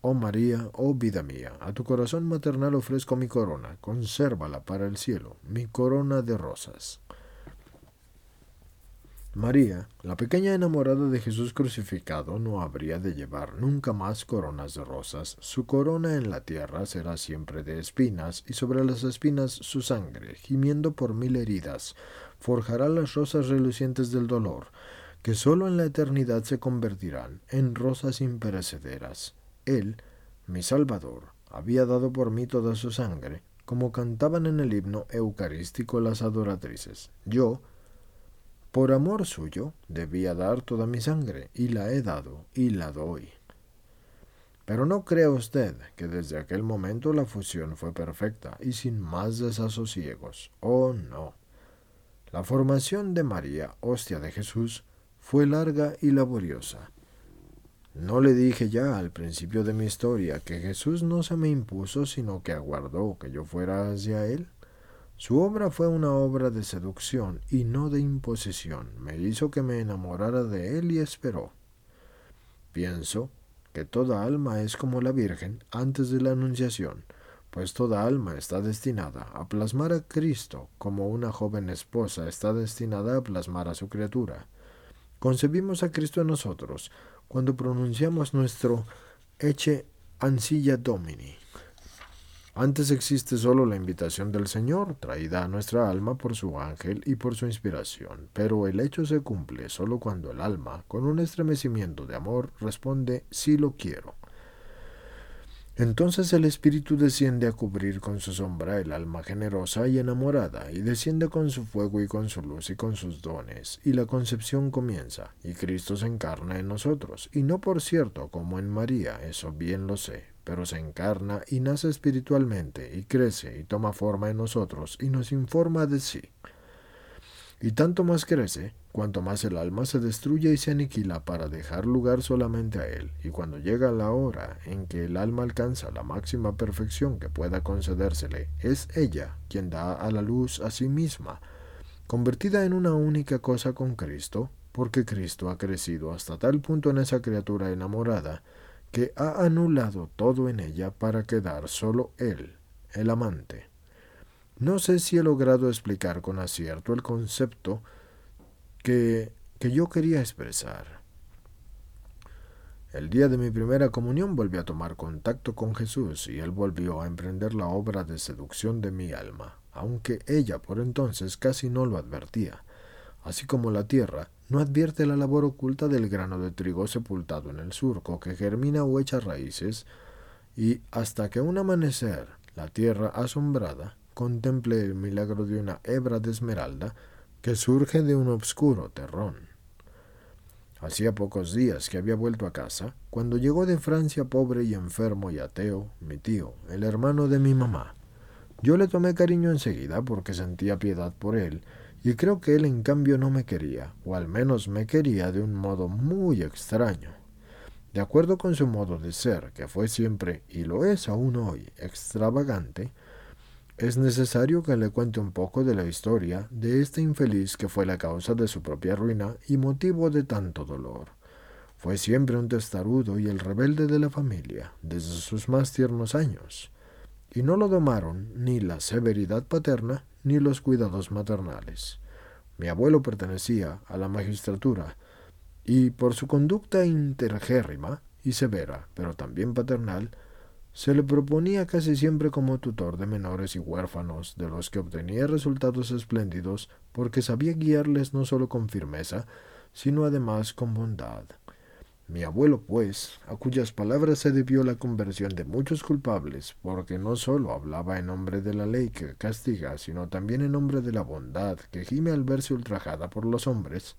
Oh María, oh vida mía, a tu corazón maternal ofrezco mi corona, consérvala para el cielo, mi corona de rosas. María, la pequeña enamorada de Jesús crucificado, no habría de llevar nunca más coronas de rosas. Su corona en la tierra será siempre de espinas, y sobre las espinas su sangre, gimiendo por mil heridas, forjará las rosas relucientes del dolor, que sólo en la eternidad se convertirán en rosas imperecederas. Él, mi Salvador, había dado por mí toda su sangre, como cantaban en el himno eucarístico las adoratrices. Yo, por amor suyo, debía dar toda mi sangre, y la he dado, y la doy. Pero no crea usted que desde aquel momento la fusión fue perfecta y sin más desasosiegos. Oh, no. La formación de María, hostia de Jesús, fue larga y laboriosa. No le dije ya al principio de mi historia que Jesús no se me impuso, sino que aguardó que yo fuera hacia Él. Su obra fue una obra de seducción y no de imposición. Me hizo que me enamorara de Él y esperó. Pienso que toda alma es como la Virgen antes de la Anunciación, pues toda alma está destinada a plasmar a Cristo como una joven esposa está destinada a plasmar a su criatura. Concebimos a Cristo en nosotros, cuando pronunciamos nuestro Eche Ancilla Domini. Antes existe solo la invitación del Señor, traída a nuestra alma por su ángel y por su inspiración, pero el hecho se cumple solo cuando el alma, con un estremecimiento de amor, responde sí lo quiero. Entonces el Espíritu desciende a cubrir con su sombra el alma generosa y enamorada, y desciende con su fuego y con su luz y con sus dones, y la concepción comienza, y Cristo se encarna en nosotros, y no por cierto como en María, eso bien lo sé, pero se encarna y nace espiritualmente, y crece y toma forma en nosotros, y nos informa de sí. Y tanto más crece, cuanto más el alma se destruye y se aniquila para dejar lugar solamente a Él, y cuando llega la hora en que el alma alcanza la máxima perfección que pueda concedérsele, es ella quien da a la luz a sí misma, convertida en una única cosa con Cristo, porque Cristo ha crecido hasta tal punto en esa criatura enamorada, que ha anulado todo en ella para quedar solo Él, el amante. No sé si he logrado explicar con acierto el concepto que, que yo quería expresar. El día de mi primera comunión volví a tomar contacto con Jesús y él volvió a emprender la obra de seducción de mi alma, aunque ella por entonces casi no lo advertía, así como la tierra no advierte la labor oculta del grano de trigo sepultado en el surco que germina o echa raíces, y hasta que un amanecer la tierra asombrada contemple el milagro de una hebra de esmeralda que surge de un obscuro terrón. Hacía pocos días que había vuelto a casa, cuando llegó de Francia pobre y enfermo y ateo, mi tío, el hermano de mi mamá. Yo le tomé cariño enseguida porque sentía piedad por él, y creo que él en cambio no me quería, o al menos me quería de un modo muy extraño. De acuerdo con su modo de ser, que fue siempre, y lo es aún hoy, extravagante, es necesario que le cuente un poco de la historia de este infeliz que fue la causa de su propia ruina y motivo de tanto dolor. Fue siempre un testarudo y el rebelde de la familia, desde sus más tiernos años, y no lo domaron ni la severidad paterna ni los cuidados maternales. Mi abuelo pertenecía a la magistratura, y por su conducta intergérrima y severa, pero también paternal, se le proponía casi siempre como tutor de menores y huérfanos, de los que obtenía resultados espléndidos porque sabía guiarles no solo con firmeza, sino además con bondad. Mi abuelo, pues, a cuyas palabras se debió la conversión de muchos culpables, porque no sólo hablaba en nombre de la ley que castiga, sino también en nombre de la bondad que gime al verse ultrajada por los hombres,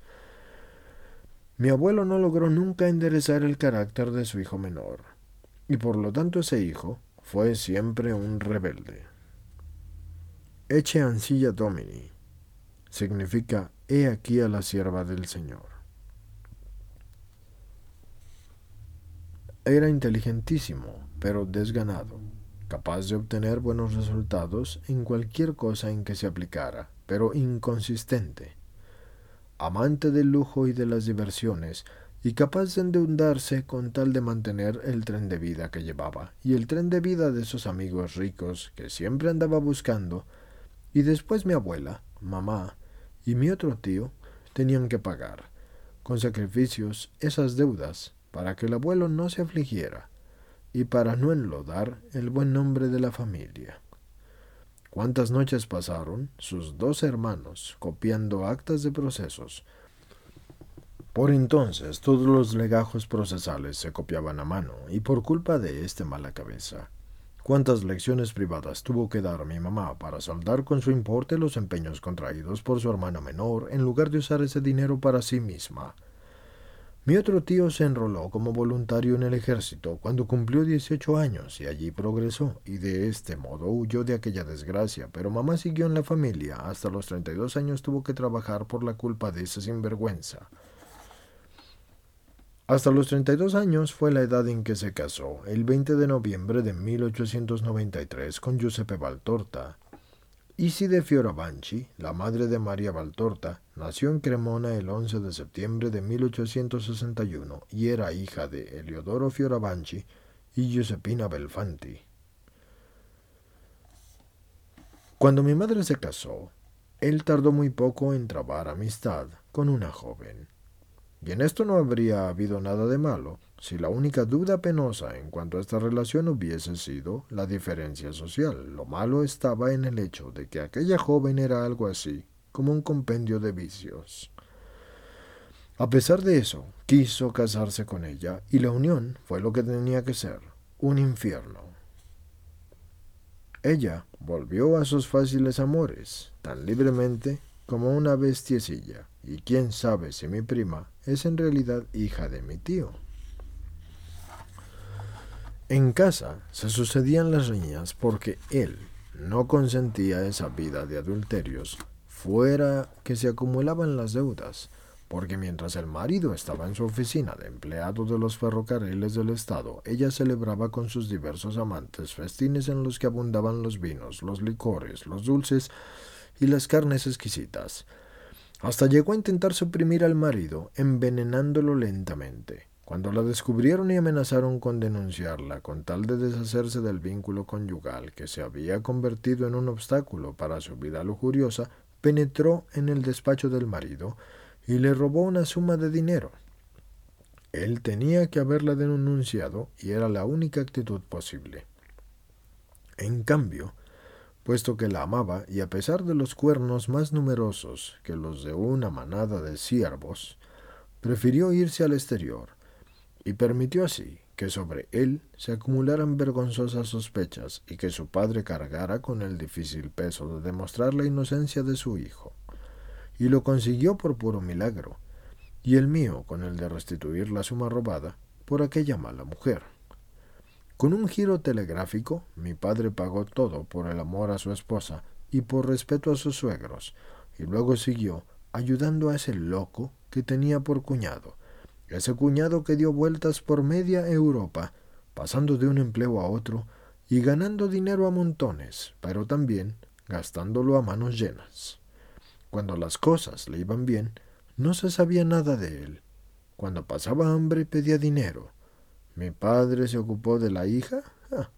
mi abuelo no logró nunca enderezar el carácter de su hijo menor y por lo tanto ese hijo fue siempre un rebelde. Eche ansilla domini significa he aquí a la sierva del Señor. Era inteligentísimo, pero desganado, capaz de obtener buenos resultados en cualquier cosa en que se aplicara, pero inconsistente. amante del lujo y de las diversiones, y capaz de endeudarse con tal de mantener el tren de vida que llevaba, y el tren de vida de esos amigos ricos que siempre andaba buscando, y después mi abuela, mamá y mi otro tío tenían que pagar, con sacrificios, esas deudas, para que el abuelo no se afligiera, y para no enlodar el buen nombre de la familia. ¿Cuántas noches pasaron sus dos hermanos copiando actas de procesos? Por entonces todos los legajos procesales se copiaban a mano, y por culpa de este mala cabeza. ¿Cuántas lecciones privadas tuvo que dar mi mamá para saldar con su importe los empeños contraídos por su hermana menor en lugar de usar ese dinero para sí misma? Mi otro tío se enroló como voluntario en el ejército cuando cumplió 18 años y allí progresó, y de este modo huyó de aquella desgracia, pero mamá siguió en la familia. Hasta los 32 años tuvo que trabajar por la culpa de esa sinvergüenza. Hasta los 32 años fue la edad en que se casó, el 20 de noviembre de 1893, con Giuseppe Valtorta, Iside Fioravanti, la madre de María Valtorta, nació en Cremona el 11 de septiembre de 1861 y era hija de Eliodoro Fioravanti y Giuseppina Belfanti. Cuando mi madre se casó, él tardó muy poco en trabar amistad con una joven. Y en esto no habría habido nada de malo, si la única duda penosa en cuanto a esta relación hubiese sido la diferencia social. Lo malo estaba en el hecho de que aquella joven era algo así, como un compendio de vicios. A pesar de eso, quiso casarse con ella, y la unión fue lo que tenía que ser, un infierno. Ella volvió a sus fáciles amores, tan libremente como una bestiecilla, y quién sabe si mi prima es en realidad hija de mi tío. En casa se sucedían las riñas porque él no consentía esa vida de adulterios, fuera que se acumulaban las deudas, porque mientras el marido estaba en su oficina de empleado de los ferrocarriles del Estado, ella celebraba con sus diversos amantes festines en los que abundaban los vinos, los licores, los dulces y las carnes exquisitas. Hasta llegó a intentar suprimir al marido, envenenándolo lentamente. Cuando la descubrieron y amenazaron con denunciarla con tal de deshacerse del vínculo conyugal que se había convertido en un obstáculo para su vida lujuriosa, penetró en el despacho del marido y le robó una suma de dinero. Él tenía que haberla denunciado y era la única actitud posible. En cambio, puesto que la amaba y a pesar de los cuernos más numerosos que los de una manada de ciervos, prefirió irse al exterior y permitió así que sobre él se acumularan vergonzosas sospechas y que su padre cargara con el difícil peso de demostrar la inocencia de su hijo. Y lo consiguió por puro milagro, y el mío con el de restituir la suma robada por aquella mala mujer. Con un giro telegráfico, mi padre pagó todo por el amor a su esposa y por respeto a sus suegros, y luego siguió ayudando a ese loco que tenía por cuñado, ese cuñado que dio vueltas por media Europa, pasando de un empleo a otro y ganando dinero a montones, pero también gastándolo a manos llenas. Cuando las cosas le iban bien, no se sabía nada de él. Cuando pasaba hambre pedía dinero. ¿Mi padre se ocupó de la hija? Ah,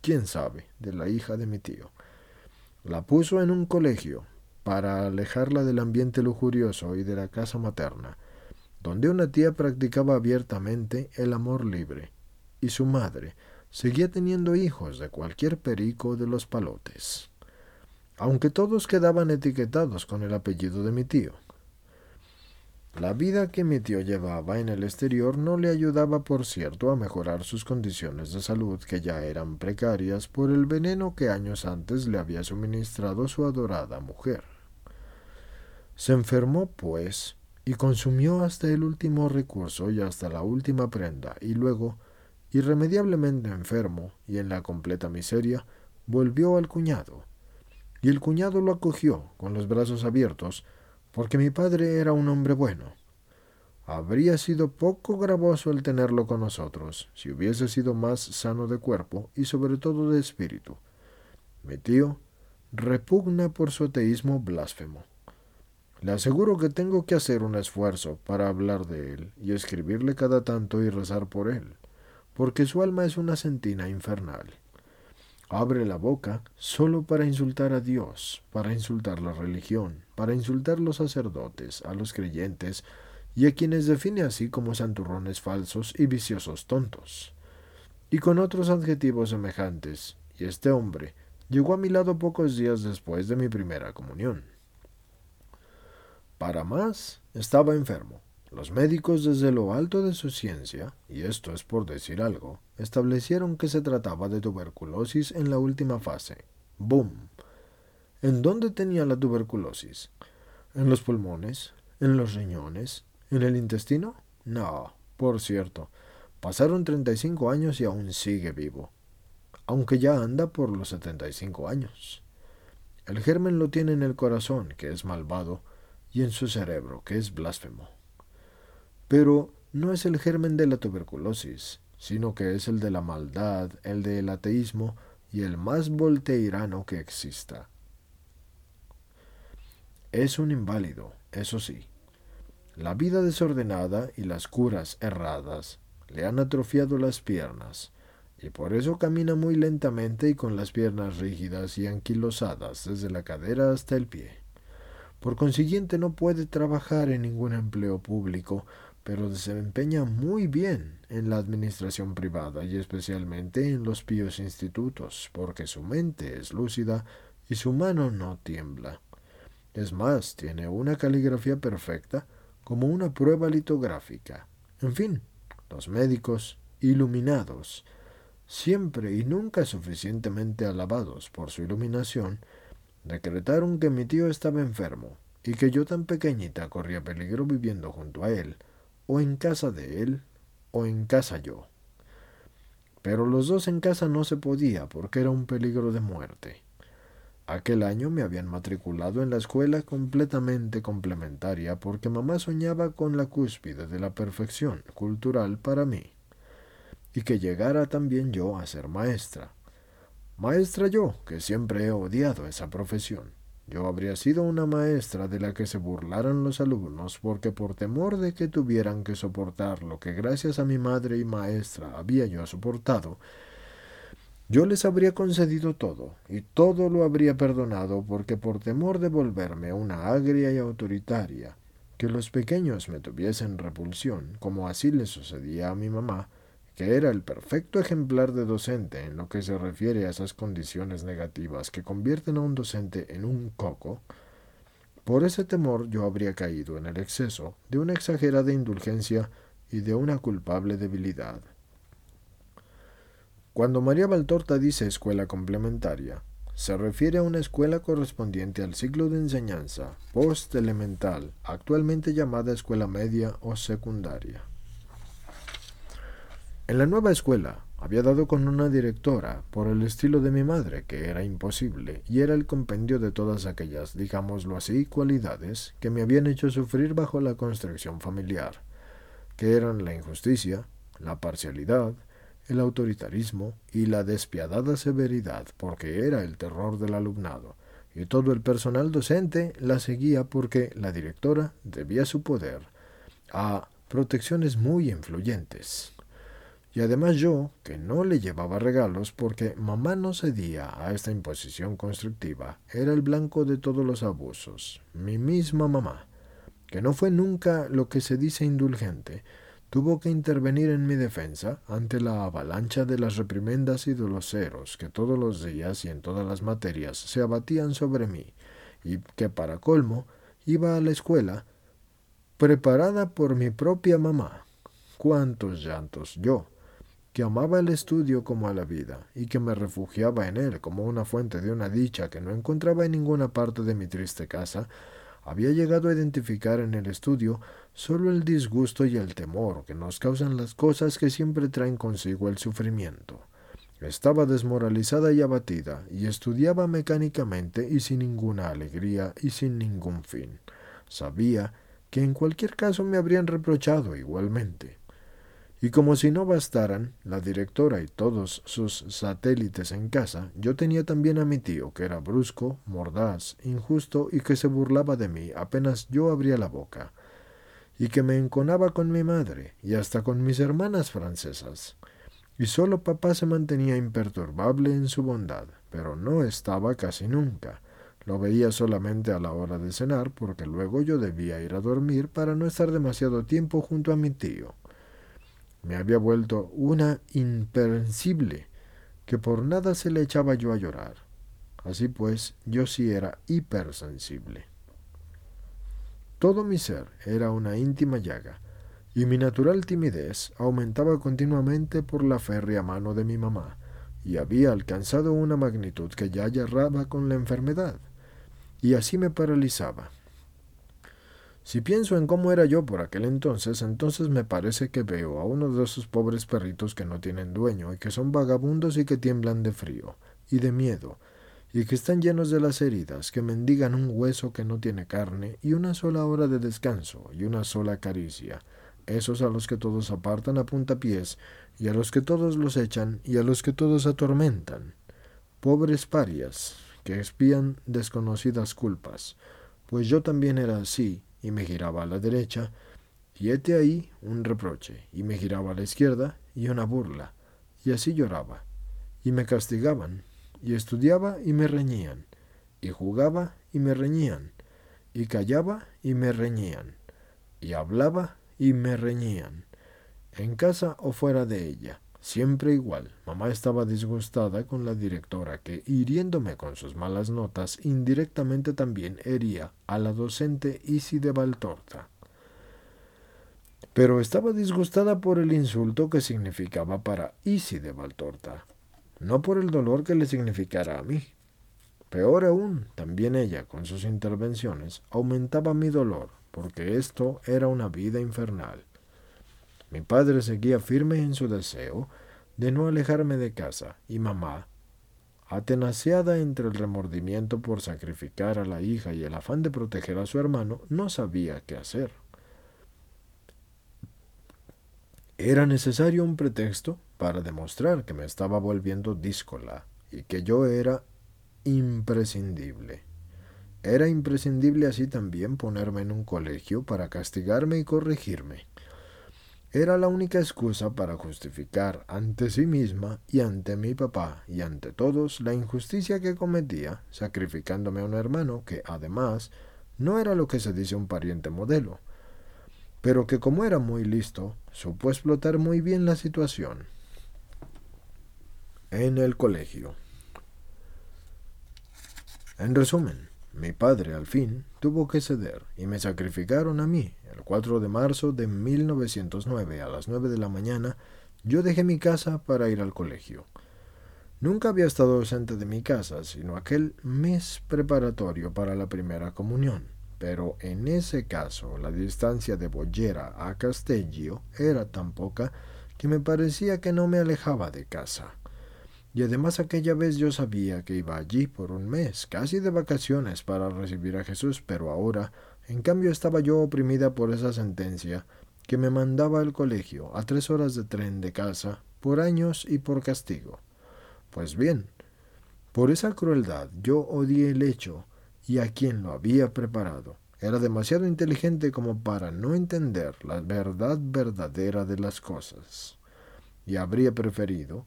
¿Quién sabe? De la hija de mi tío. La puso en un colegio para alejarla del ambiente lujurioso y de la casa materna donde una tía practicaba abiertamente el amor libre, y su madre seguía teniendo hijos de cualquier perico de los palotes, aunque todos quedaban etiquetados con el apellido de mi tío. La vida que mi tío llevaba en el exterior no le ayudaba, por cierto, a mejorar sus condiciones de salud, que ya eran precarias por el veneno que años antes le había suministrado su adorada mujer. Se enfermó, pues, y consumió hasta el último recurso y hasta la última prenda, y luego, irremediablemente enfermo y en la completa miseria, volvió al cuñado. Y el cuñado lo acogió con los brazos abiertos, porque mi padre era un hombre bueno. Habría sido poco gravoso el tenerlo con nosotros, si hubiese sido más sano de cuerpo y sobre todo de espíritu. Mi tío repugna por su ateísmo blasfemo. Le aseguro que tengo que hacer un esfuerzo para hablar de él y escribirle cada tanto y rezar por él, porque su alma es una sentina infernal. Abre la boca solo para insultar a Dios, para insultar la religión, para insultar los sacerdotes, a los creyentes y a quienes define así como santurrones falsos y viciosos tontos. Y con otros adjetivos semejantes, y este hombre llegó a mi lado pocos días después de mi primera comunión. Para más, estaba enfermo. Los médicos desde lo alto de su ciencia, y esto es por decir algo, establecieron que se trataba de tuberculosis en la última fase. ¡Boom! ¿En dónde tenía la tuberculosis? ¿En los pulmones? ¿En los riñones? ¿En el intestino? No, por cierto. Pasaron 35 años y aún sigue vivo, aunque ya anda por los 75 años. El germen lo tiene en el corazón, que es malvado, y en su cerebro, que es blasfemo. Pero no es el germen de la tuberculosis, sino que es el de la maldad, el del ateísmo y el más volteirano que exista. Es un inválido, eso sí. La vida desordenada y las curas erradas le han atrofiado las piernas, y por eso camina muy lentamente y con las piernas rígidas y anquilosadas desde la cadera hasta el pie. Por consiguiente no puede trabajar en ningún empleo público, pero desempeña muy bien en la administración privada y especialmente en los píos institutos, porque su mente es lúcida y su mano no tiembla. Es más, tiene una caligrafía perfecta como una prueba litográfica. En fin, los médicos, iluminados, siempre y nunca suficientemente alabados por su iluminación, decretaron que mi tío estaba enfermo y que yo tan pequeñita corría peligro viviendo junto a él, o en casa de él, o en casa yo. Pero los dos en casa no se podía porque era un peligro de muerte. Aquel año me habían matriculado en la escuela completamente complementaria porque mamá soñaba con la cúspide de la perfección cultural para mí, y que llegara también yo a ser maestra. Maestra yo, que siempre he odiado esa profesión. Yo habría sido una maestra de la que se burlaran los alumnos porque por temor de que tuvieran que soportar lo que gracias a mi madre y maestra había yo soportado, yo les habría concedido todo, y todo lo habría perdonado porque por temor de volverme una agria y autoritaria, que los pequeños me tuviesen repulsión, como así le sucedía a mi mamá, que era el perfecto ejemplar de docente en lo que se refiere a esas condiciones negativas que convierten a un docente en un coco, por ese temor yo habría caído en el exceso de una exagerada indulgencia y de una culpable debilidad. Cuando María Valtorta dice escuela complementaria, se refiere a una escuela correspondiente al ciclo de enseñanza post-elemental, actualmente llamada escuela media o secundaria. En la nueva escuela había dado con una directora por el estilo de mi madre, que era imposible, y era el compendio de todas aquellas, digámoslo así, cualidades que me habían hecho sufrir bajo la construcción familiar, que eran la injusticia, la parcialidad, el autoritarismo y la despiadada severidad, porque era el terror del alumnado, y todo el personal docente la seguía porque la directora debía su poder a protecciones muy influyentes. Y además yo, que no le llevaba regalos porque mamá no cedía a esta imposición constructiva, era el blanco de todos los abusos, mi misma mamá, que no fue nunca lo que se dice indulgente, tuvo que intervenir en mi defensa ante la avalancha de las reprimendas y de los ceros que todos los días y en todas las materias se abatían sobre mí, y que para colmo iba a la escuela preparada por mi propia mamá. Cuántos llantos yo, que amaba el estudio como a la vida, y que me refugiaba en él como una fuente de una dicha que no encontraba en ninguna parte de mi triste casa, había llegado a identificar en el estudio solo el disgusto y el temor que nos causan las cosas que siempre traen consigo el sufrimiento. Estaba desmoralizada y abatida, y estudiaba mecánicamente y sin ninguna alegría y sin ningún fin. Sabía que en cualquier caso me habrían reprochado igualmente Y como si no bastaran la directora y todos sus satélites en casa, yo tenía también a mi tío, que era brusco, mordaz, injusto y que se burlaba de mí apenas yo abría la boca, y que me enconaba con mi madre y hasta con mis hermanas francesas. Y solo papá se mantenía imperturbable en su bondad, pero no estaba casi nunca. Lo veía solamente a la hora de cenar, porque luego yo debía ir a dormir para no estar demasiado tiempo junto a mi tío. Me había vuelto una imperensible, que por nada se le echaba yo a llorar. Así pues, yo sí era hipersensible. Todo mi ser era una íntima llaga, y mi natural timidez aumentaba continuamente por la férrea mano de mi mamá, y había alcanzado una magnitud que ya yerraba con la enfermedad, y así me paralizaba. Si pienso en cómo era yo por aquel entonces, entonces me parece que veo a uno de esos pobres perritos que no tienen dueño y que son vagabundos y que tiemblan de frío y de miedo, y que están llenos de las heridas, que mendigan un hueso que no tiene carne y una sola hora de descanso y una sola caricia, esos a los que todos apartan a puntapiés y a los que todos los echan y a los que todos atormentan. Pobres parias, que espían desconocidas culpas, pues yo también era así, y me giraba a la derecha, y hete ahí un reproche, y me giraba a la izquierda, y una burla, y así lloraba, y me castigaban, y estudiaba y me reñían, y jugaba y me reñían, y callaba y me reñían, y hablaba y me reñían, en casa o fuera de ella Siempre igual, mamá estaba disgustada con la directora que, hiriéndome con sus malas notas, indirectamente también hería a la docente Isi de Valtorta. Pero estaba disgustada por el insulto que significaba para Isi de Valtorta, no por el dolor que le significara a mí. Peor aún, también ella, con sus intervenciones, aumentaba mi dolor, porque esto era una vida infernal. Mi padre seguía firme en su deseo de no alejarme de casa, y mamá, atenaceada entre el remordimiento por sacrificar a la hija y el afán de proteger a su hermano, no sabía qué hacer. Era necesario un pretexto para demostrar que me estaba volviendo díscola y que yo era imprescindible. Era imprescindible así también ponerme en un colegio para castigarme y corregirme era la única excusa para justificar ante sí misma y ante mi papá y ante todos la injusticia que cometía, sacrificándome a un hermano que, además, no era lo que se dice un pariente modelo, pero que como era muy listo, supo explotar muy bien la situación. En el colegio. En resumen, mi padre al fin tuvo que ceder y me sacrificaron a mí. El 4 de marzo de 1909 a las 9 de la mañana yo dejé mi casa para ir al colegio. Nunca había estado ausente de mi casa, sino aquel mes preparatorio para la primera comunión. Pero en ese caso la distancia de Bollera a Castellio era tan poca que me parecía que no me alejaba de casa. Y además aquella vez yo sabía que iba allí por un mes, casi de vacaciones, para recibir a Jesús, pero ahora, en cambio, estaba yo oprimida por esa sentencia que me mandaba al colegio a tres horas de tren de casa, por años y por castigo. Pues bien, por esa crueldad yo odié el hecho y a quien lo había preparado. Era demasiado inteligente como para no entender la verdad verdadera de las cosas. Y habría preferido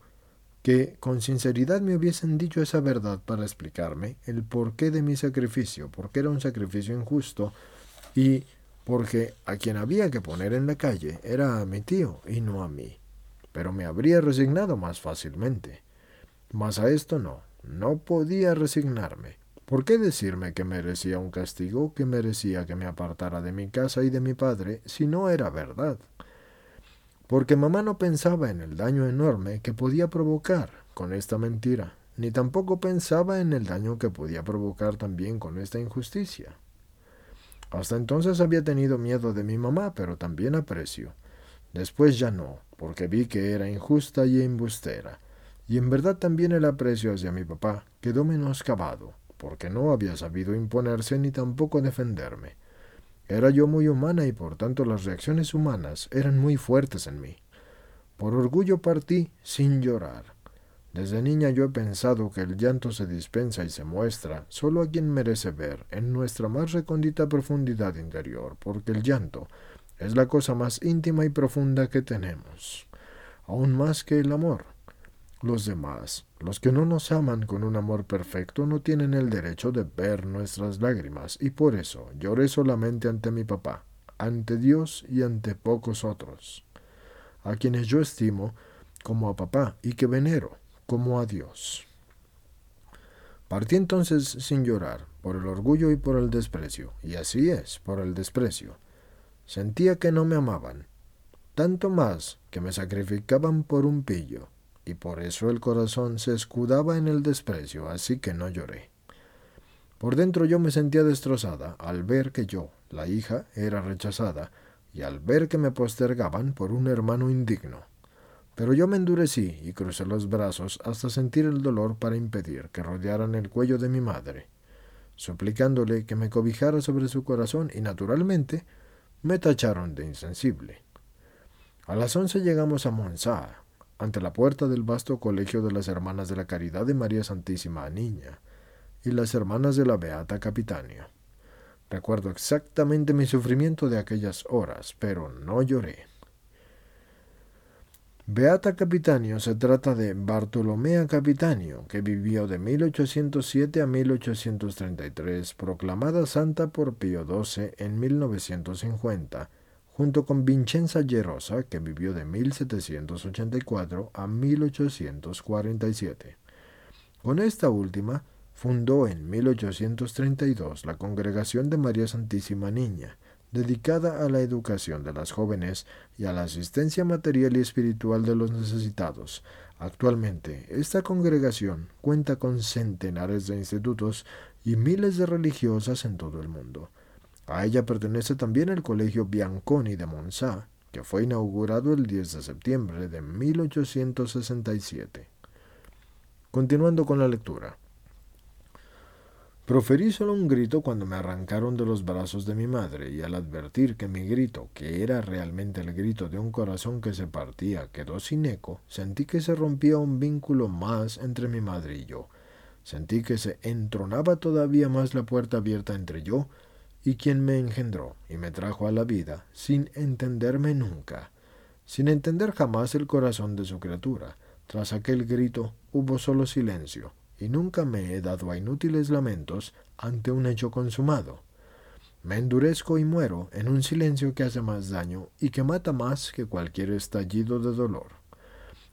que con sinceridad me hubiesen dicho esa verdad para explicarme el porqué de mi sacrificio, porque era un sacrificio injusto y porque a quien había que poner en la calle era a mi tío y no a mí. Pero me habría resignado más fácilmente. Mas a esto no, no podía resignarme. ¿Por qué decirme que merecía un castigo, que merecía que me apartara de mi casa y de mi padre, si no era verdad? Porque mamá no pensaba en el daño enorme que podía provocar con esta mentira, ni tampoco pensaba en el daño que podía provocar también con esta injusticia. Hasta entonces había tenido miedo de mi mamá, pero también aprecio. Después ya no, porque vi que era injusta y embustera. Y en verdad también el aprecio hacia mi papá quedó menoscabado, porque no había sabido imponerse ni tampoco defenderme. Era yo muy humana y por tanto las reacciones humanas eran muy fuertes en mí. Por orgullo partí sin llorar. Desde niña yo he pensado que el llanto se dispensa y se muestra solo a quien merece ver en nuestra más recóndita profundidad interior, porque el llanto es la cosa más íntima y profunda que tenemos, aún más que el amor. Los demás, los que no nos aman con un amor perfecto, no tienen el derecho de ver nuestras lágrimas, y por eso lloré solamente ante mi papá, ante Dios y ante pocos otros a quienes yo estimo como a papá y que venero como a Dios. Partí entonces sin llorar, por el orgullo y por el desprecio, y así es, por el desprecio. Sentía que no me amaban, tanto más que me sacrificaban por un pillo, y por eso el corazón se escudaba en el desprecio, así que no lloré. Por dentro yo me sentía destrozada al ver que yo, la hija, era rechazada, y al ver que me postergaban por un hermano indigno. Pero yo me endurecí y crucé los brazos hasta sentir el dolor para impedir que rodearan el cuello de mi madre, suplicándole que me cobijara sobre su corazón y naturalmente me tacharon de insensible. A las once llegamos a Monza, ante la puerta del vasto colegio de las Hermanas de la Caridad de María Santísima Niña y las Hermanas de la Beata Capitania. Recuerdo exactamente mi sufrimiento de aquellas horas, pero no lloré. Beata Capitanio se trata de Bartolomea Capitanio, que vivió de 1807 a 1833, proclamada santa por Pío XII en 1950, junto con Vincenza Gerosa, que vivió de 1784 a 1847. Con esta última, fundó en 1832 la Congregación de María Santísima Niña, dedicada a la educación de las jóvenes y a la asistencia material y espiritual de los necesitados. Actualmente, esta congregación cuenta con centenares de institutos y miles de religiosas en todo el mundo. A ella pertenece también el Colegio Bianconi de Monza, que fue inaugurado el 10 de septiembre de 1867. Continuando con la lectura. Proferí solo un grito cuando me arrancaron de los brazos de mi madre, y al advertir que mi grito, que era realmente el grito de un corazón que se partía, quedó sin eco, sentí que se rompía un vínculo más entre mi madre y yo. Sentí que se entronaba todavía más la puerta abierta entre yo y quien me engendró y me trajo a la vida, sin entenderme nunca, sin entender jamás el corazón de su criatura. Tras aquel grito hubo solo silencio, y nunca me he dado a inútiles lamentos ante un hecho consumado. Me endurezco y muero en un silencio que hace más daño y que mata más que cualquier estallido de dolor.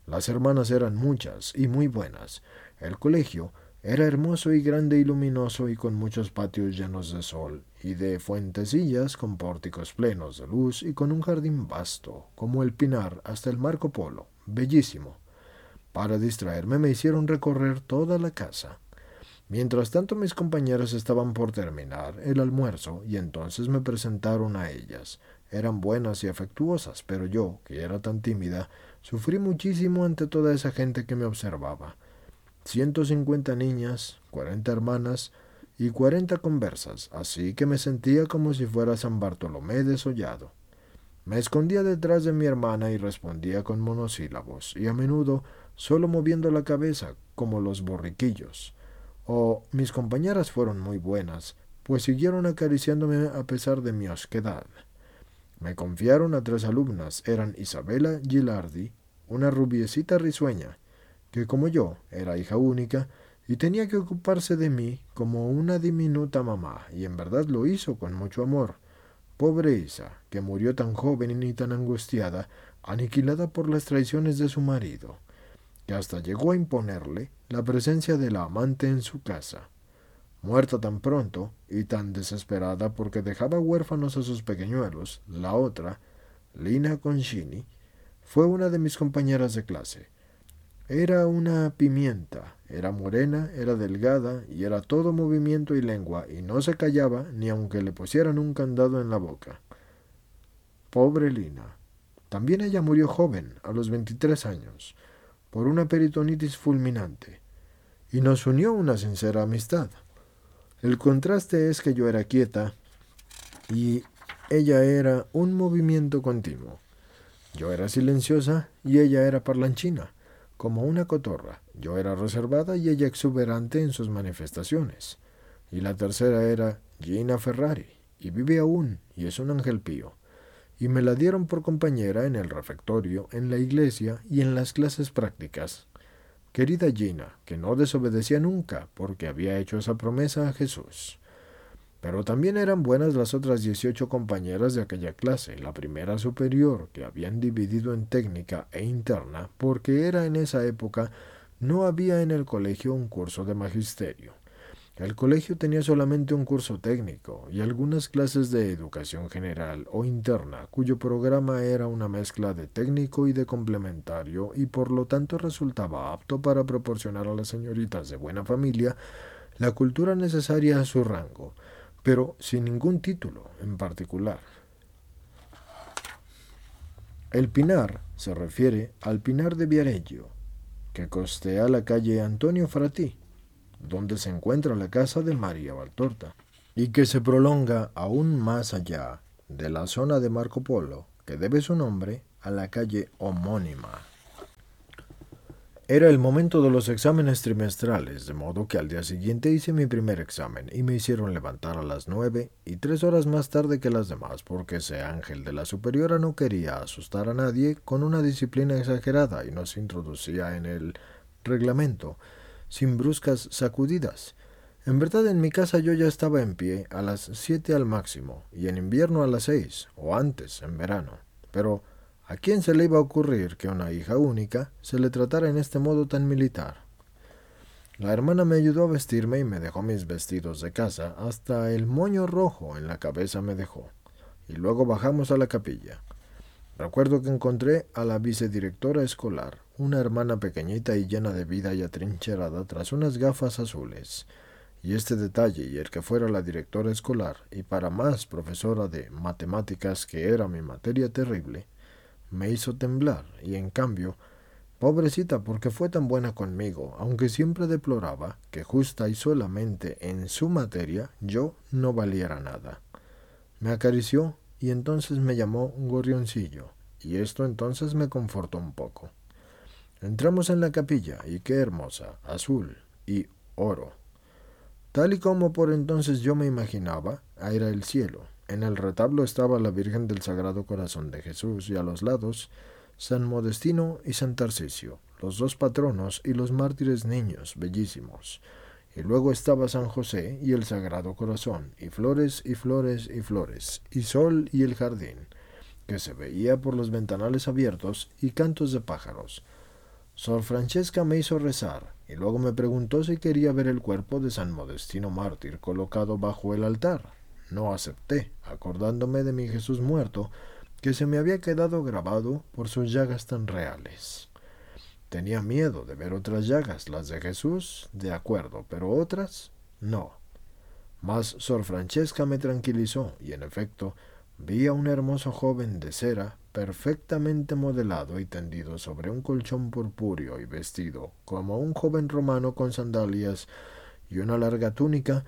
Las hermanas eran muchas y muy buenas. El colegio era hermoso y grande y luminoso y con muchos patios llenos de sol y de fuentecillas con pórticos plenos de luz y con un jardín vasto, como el pinar hasta el Marco Polo, bellísimo. Para distraerme me hicieron recorrer toda la casa. Mientras tanto mis compañeras estaban por terminar el almuerzo y entonces me presentaron a ellas. Eran buenas y afectuosas, pero yo, que era tan tímida, sufrí muchísimo ante toda esa gente que me observaba. Ciento cincuenta niñas, cuarenta hermanas y cuarenta conversas, así que me sentía como si fuera San Bartolomé desollado. Me escondía detrás de mi hermana y respondía con monosílabos, y a menudo solo moviendo la cabeza como los borriquillos. O mis compañeras fueron muy buenas, pues siguieron acariciándome a pesar de mi osquedad. Me confiaron a tres alumnas, eran Isabela Gilardi, una rubiecita risueña, que como yo era hija única, y tenía que ocuparse de mí como una diminuta mamá, y en verdad lo hizo con mucho amor. Pobre Isa, que murió tan joven y tan angustiada, aniquilada por las traiciones de su marido que hasta llegó a imponerle la presencia de la amante en su casa. Muerta tan pronto y tan desesperada porque dejaba huérfanos a sus pequeñuelos, la otra, Lina Concini, fue una de mis compañeras de clase. Era una pimienta, era morena, era delgada y era todo movimiento y lengua y no se callaba ni aunque le pusieran un candado en la boca. Pobre Lina. También ella murió joven, a los veintitrés años por una peritonitis fulminante, y nos unió una sincera amistad. El contraste es que yo era quieta y ella era un movimiento continuo. Yo era silenciosa y ella era parlanchina, como una cotorra. Yo era reservada y ella exuberante en sus manifestaciones. Y la tercera era Gina Ferrari, y vive aún, y es un ángel pío. Y me la dieron por compañera en el refectorio, en la iglesia y en las clases prácticas. Querida Gina, que no desobedecía nunca, porque había hecho esa promesa a Jesús. Pero también eran buenas las otras dieciocho compañeras de aquella clase, la primera superior, que habían dividido en técnica e interna, porque era en esa época no había en el colegio un curso de magisterio. El colegio tenía solamente un curso técnico y algunas clases de educación general o interna, cuyo programa era una mezcla de técnico y de complementario y por lo tanto resultaba apto para proporcionar a las señoritas de buena familia la cultura necesaria a su rango pero sin ningún título en particular. El Pinar se refiere al Pinar de Viareggio, que costea la calle Antonio Frati, donde se encuentra la casa de María Valtorta, y que se prolonga aún más allá de la zona de Marco Polo, que debe su nombre a la calle homónima. Era el momento de los exámenes trimestrales, de modo que al día siguiente hice mi primer examen y me hicieron levantar a las nueve y tres horas más tarde que las demás, porque ese ángel de la superiora no quería asustar a nadie con una disciplina exagerada y nos introducía en el reglamento, sin bruscas sacudidas. En verdad en mi casa yo ya estaba en pie a las siete al máximo, y en invierno a las seis, o antes, en verano. Pero ¿A quién se le iba a ocurrir que una hija única se le tratara en este modo tan militar? La hermana me ayudó a vestirme y me dejó mis vestidos de casa, hasta el moño rojo en la cabeza me dejó, y luego bajamos a la capilla. Recuerdo que encontré a la vicedirectora escolar, una hermana pequeñita y llena de vida y atrincherada tras unas gafas azules. Y este detalle y el que fuera la directora escolar, y para más profesora de matemáticas que era mi materia terrible, me hizo temblar, y en cambio, pobrecita porque fue tan buena conmigo, aunque siempre deploraba que justa y solamente en su materia yo no valiera nada. Me acarició y entonces me llamó gorrioncillo, y esto entonces me confortó un poco. Entramos en la capilla, y qué hermosa, azul y oro. Tal y como por entonces yo me imaginaba, era el cielo, en el retablo estaba la Virgen del Sagrado Corazón de Jesús y a los lados San Modestino y San Tarcisio, los dos patronos y los mártires niños, bellísimos. Y luego estaba San José y el Sagrado Corazón, y flores y flores y flores, y sol y el jardín, que se veía por los ventanales abiertos y cantos de pájaros. Sor Francesca me hizo rezar, y luego me preguntó si quería ver el cuerpo de San Modestino mártir colocado bajo el altar. No acepté, acordándome de mi Jesús muerto, que se me había quedado grabado por sus llagas tan reales. Tenía miedo de ver otras llagas, las de Jesús, de acuerdo, pero otras, no. Mas Sor Francesca me tranquilizó, y en efecto, vi a un hermoso joven de cera, perfectamente modelado y tendido sobre un colchón purpúreo y vestido como un joven romano con sandalias y una larga túnica,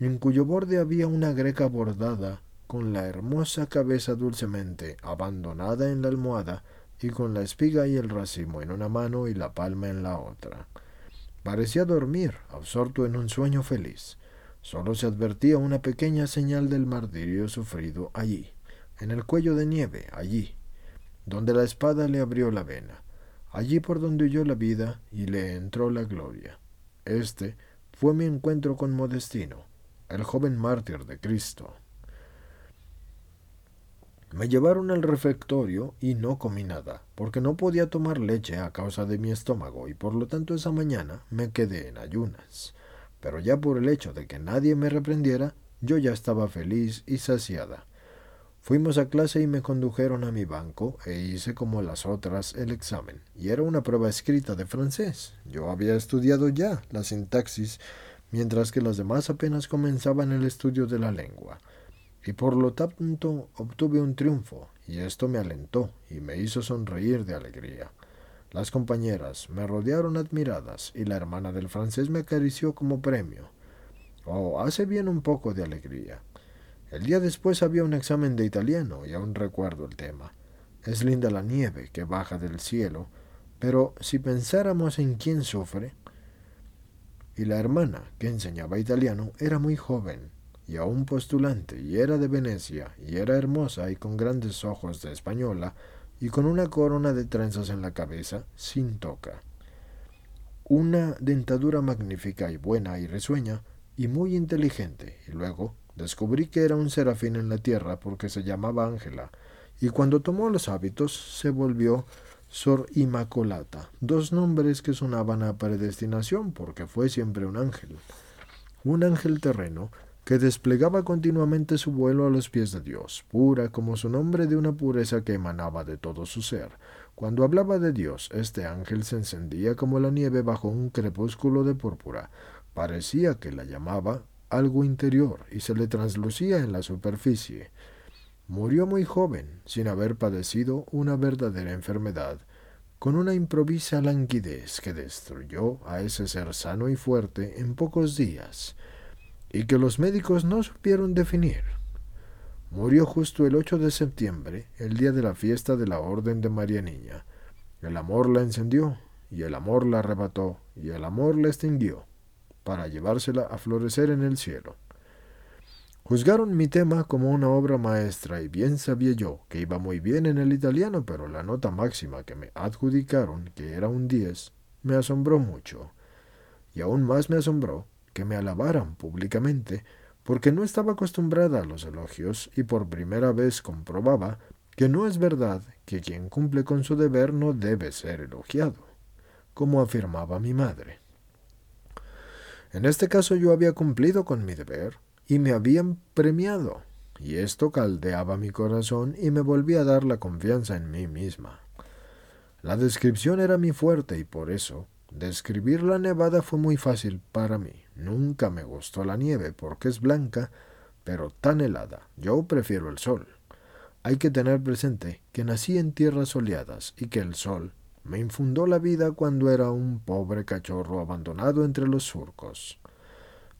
en cuyo borde había una greca bordada, con la hermosa cabeza dulcemente abandonada en la almohada y con la espiga y el racimo en una mano y la palma en la otra. Parecía dormir, absorto en un sueño feliz. Solo se advertía una pequeña señal del martirio sufrido allí, en el cuello de nieve, allí, donde la espada le abrió la vena, allí por donde huyó la vida y le entró la gloria. Este fue mi encuentro con Modestino, el joven mártir de Cristo. Me llevaron al refectorio y no comí nada, porque no podía tomar leche a causa de mi estómago y por lo tanto esa mañana me quedé en ayunas. Pero ya por el hecho de que nadie me reprendiera, yo ya estaba feliz y saciada. Fuimos a clase y me condujeron a mi banco e hice como las otras el examen. Y era una prueba escrita de francés. Yo había estudiado ya la sintaxis mientras que los demás apenas comenzaban el estudio de la lengua. Y por lo tanto obtuve un triunfo, y esto me alentó y me hizo sonreír de alegría. Las compañeras me rodearon admiradas y la hermana del francés me acarició como premio. Oh, hace bien un poco de alegría. El día después había un examen de italiano y aún recuerdo el tema. Es linda la nieve que baja del cielo, pero si pensáramos en quién sufre, y la hermana que enseñaba italiano era muy joven y aún postulante y era de Venecia y era hermosa y con grandes ojos de española y con una corona de trenzas en la cabeza sin toca. Una dentadura magnífica y buena y risueña y muy inteligente y luego descubrí que era un serafín en la tierra porque se llamaba Ángela y cuando tomó los hábitos se volvió Sor Immacolata, dos nombres que sonaban a predestinación porque fue siempre un ángel. Un ángel terreno que desplegaba continuamente su vuelo a los pies de Dios, pura como su nombre de una pureza que emanaba de todo su ser. Cuando hablaba de Dios, este ángel se encendía como la nieve bajo un crepúsculo de púrpura. Parecía que la llamaba algo interior y se le traslucía en la superficie. Murió muy joven, sin haber padecido una verdadera enfermedad, con una improvisa languidez que destruyó a ese ser sano y fuerte en pocos días, y que los médicos no supieron definir. Murió justo el 8 de septiembre, el día de la fiesta de la Orden de María Niña. El amor la encendió, y el amor la arrebató, y el amor la extinguió, para llevársela a florecer en el cielo. Juzgaron mi tema como una obra maestra y bien sabía yo que iba muy bien en el italiano, pero la nota máxima que me adjudicaron, que era un 10, me asombró mucho. Y aún más me asombró que me alabaran públicamente, porque no estaba acostumbrada a los elogios y por primera vez comprobaba que no es verdad que quien cumple con su deber no debe ser elogiado, como afirmaba mi madre. En este caso yo había cumplido con mi deber, y me habían premiado, y esto caldeaba mi corazón y me volvía a dar la confianza en mí misma. La descripción era mi fuerte y por eso describir la nevada fue muy fácil para mí. Nunca me gustó la nieve porque es blanca, pero tan helada. Yo prefiero el sol. Hay que tener presente que nací en tierras soleadas y que el sol me infundó la vida cuando era un pobre cachorro abandonado entre los surcos.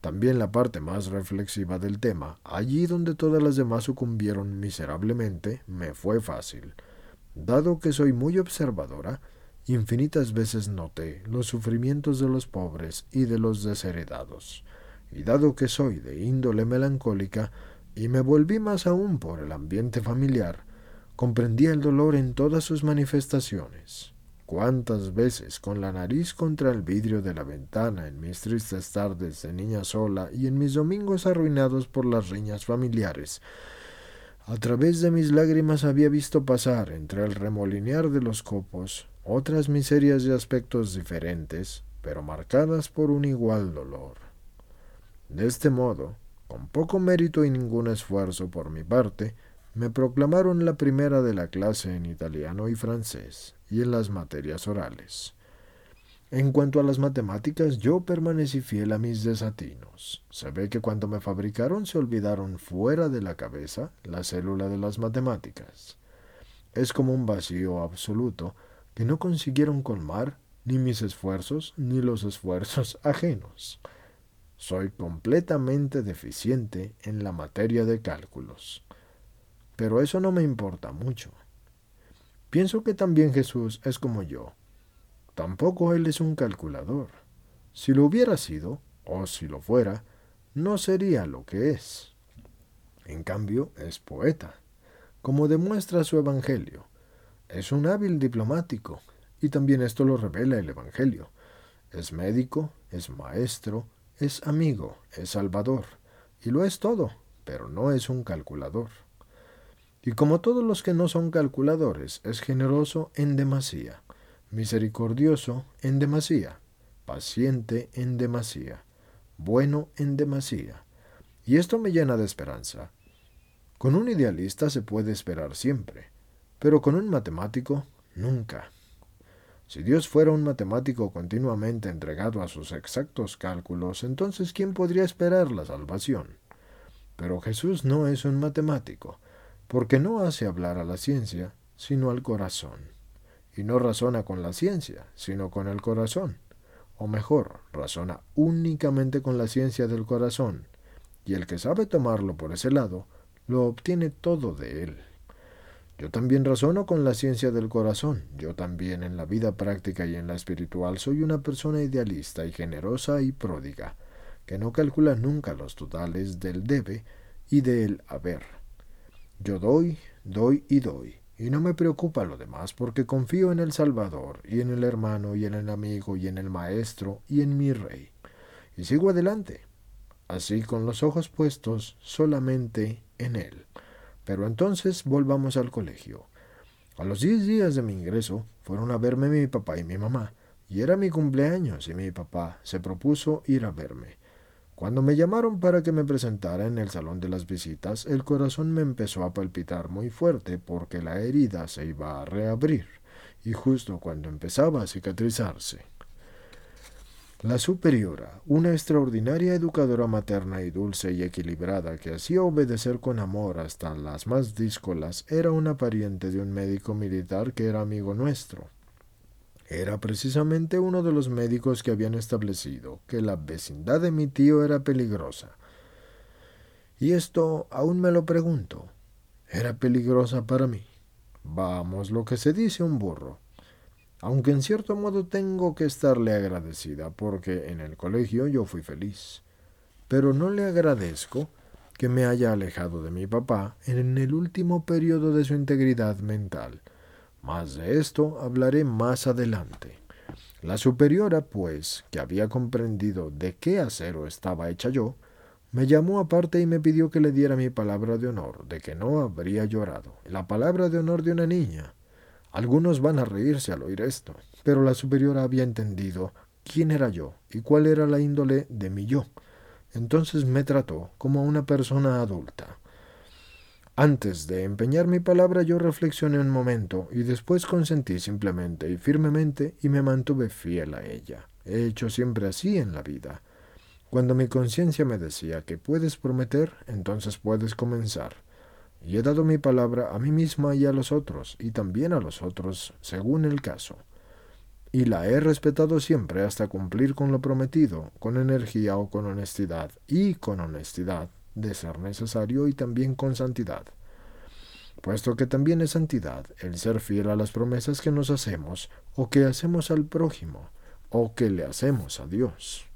También la parte más reflexiva del tema, allí donde todas las demás sucumbieron miserablemente, me fue fácil. Dado que soy muy observadora, infinitas veces noté los sufrimientos de los pobres y de los desheredados. Y dado que soy de índole melancólica, y me volví más aún por el ambiente familiar, comprendí el dolor en todas sus manifestaciones. Cuántas veces con la nariz contra el vidrio de la ventana en mis tristes tardes de niña sola y en mis domingos arruinados por las riñas familiares. A través de mis lágrimas había visto pasar entre el remolinear de los copos otras miserias de aspectos diferentes, pero marcadas por un igual dolor. De este modo, con poco mérito y ningún esfuerzo por mi parte, me proclamaron la primera de la clase en italiano y francés y en las materias orales. En cuanto a las matemáticas, yo permanecí fiel a mis desatinos. Se ve que cuando me fabricaron se olvidaron fuera de la cabeza la célula de las matemáticas. Es como un vacío absoluto que no consiguieron colmar ni mis esfuerzos ni los esfuerzos ajenos. Soy completamente deficiente en la materia de cálculos. Pero eso no me importa mucho. Pienso que también Jesús es como yo. Tampoco Él es un calculador. Si lo hubiera sido, o si lo fuera, no sería lo que es. En cambio, es poeta, como demuestra su Evangelio. Es un hábil diplomático, y también esto lo revela el Evangelio. Es médico, es maestro, es amigo, es salvador, y lo es todo, pero no es un calculador. Y como todos los que no son calculadores, es generoso en demasía, misericordioso en demasía, paciente en demasía, bueno en demasía. Y esto me llena de esperanza. Con un idealista se puede esperar siempre, pero con un matemático nunca. Si Dios fuera un matemático continuamente entregado a sus exactos cálculos, entonces ¿quién podría esperar la salvación? Pero Jesús no es un matemático, porque no hace hablar a la ciencia, sino al corazón, y no razona con la ciencia, sino con el corazón, o mejor, razona únicamente con la ciencia del corazón, y el que sabe tomarlo por ese lado, lo obtiene todo de él. Yo también razono con la ciencia del corazón. Yo también en la vida práctica y en la espiritual soy una persona idealista y generosa y pródiga, que no calcula nunca los totales del debe y del haber. Yo doy, doy y doy, y no me preocupa lo demás porque confío en el Salvador, y en el hermano, y en el amigo, y en el maestro, y en mi rey. Y sigo adelante, así con los ojos puestos solamente en él. Pero entonces volvamos al colegio. A los diez días de mi ingreso fueron a verme mi papá y mi mamá, y era mi cumpleaños y mi papá se propuso ir a verme. Cuando me llamaron para que me presentara en el salón de las visitas, el corazón me empezó a palpitar muy fuerte porque la herida se iba a reabrir, y justo cuando empezaba a cicatrizarse. La superiora, una extraordinaria educadora materna y dulce y equilibrada que hacía obedecer con amor hasta las más díscolas, era una pariente de un médico militar que era amigo nuestro. Era precisamente uno de los médicos que habían establecido que la vecindad de mi tío era peligrosa. Y esto aún me lo pregunto. ¿Era peligrosa para mí? Vamos, lo que se dice un burro aunque en cierto modo tengo que estarle agradecida porque en el colegio yo fui feliz. Pero no le agradezco que me haya alejado de mi papá en el último periodo de su integridad mental. Más de esto hablaré más adelante. La superiora, pues, que había comprendido de qué acero estaba hecha yo, me llamó aparte y me pidió que le diera mi palabra de honor de que no habría llorado. La palabra de honor de una niña. Algunos van a reírse al oír esto, pero la superiora había entendido quién era yo y cuál era la índole de mi yo. Entonces me trató como a una persona adulta. Antes de empeñar mi palabra yo reflexioné un momento y después consentí simplemente y firmemente y me mantuve fiel a ella. He hecho siempre así en la vida. Cuando mi conciencia me decía que puedes prometer, entonces puedes comenzar y he dado mi palabra a mí misma y a los otros, y también a los otros, según el caso. Y la he respetado siempre hasta cumplir con lo prometido, con energía o con honestidad, y con honestidad, de ser necesario, y también con santidad. Puesto que también es santidad el ser fiel a las promesas que nos hacemos, o que hacemos al prójimo, o que le hacemos a Dios.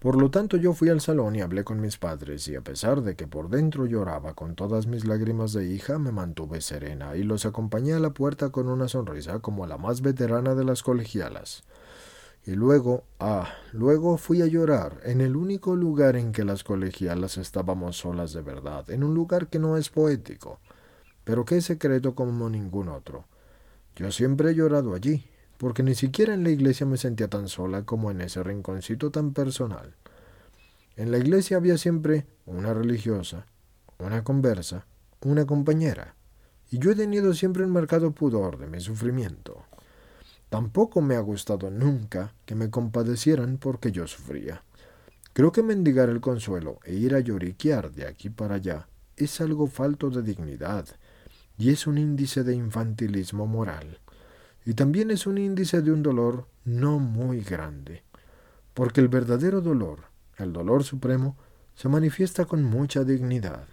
Por lo tanto yo fui al salón y hablé con mis padres, y a pesar de que por dentro lloraba con todas mis lágrimas de hija, me mantuve serena y los acompañé a la puerta con una sonrisa como la más veterana de las colegialas. Y luego, ah, luego fui a llorar en el único lugar en que las colegialas estábamos solas de verdad, en un lugar que no es poético, pero que es secreto como ningún otro. Yo siempre he llorado allí, porque ni siquiera en la iglesia me sentía tan sola como en ese rinconcito tan personal. En la iglesia había siempre una religiosa, una conversa, una compañera, y yo he tenido siempre un marcado pudor de mi sufrimiento. Tampoco me ha gustado nunca que me compadecieran porque yo sufría. Creo que mendigar el consuelo e ir a lloriquear de aquí para allá es algo falto de dignidad y es un índice de infantilismo moral y también es un índice de un dolor no muy grande, porque el verdadero dolor, el dolor supremo, se manifiesta con mucha dignidad.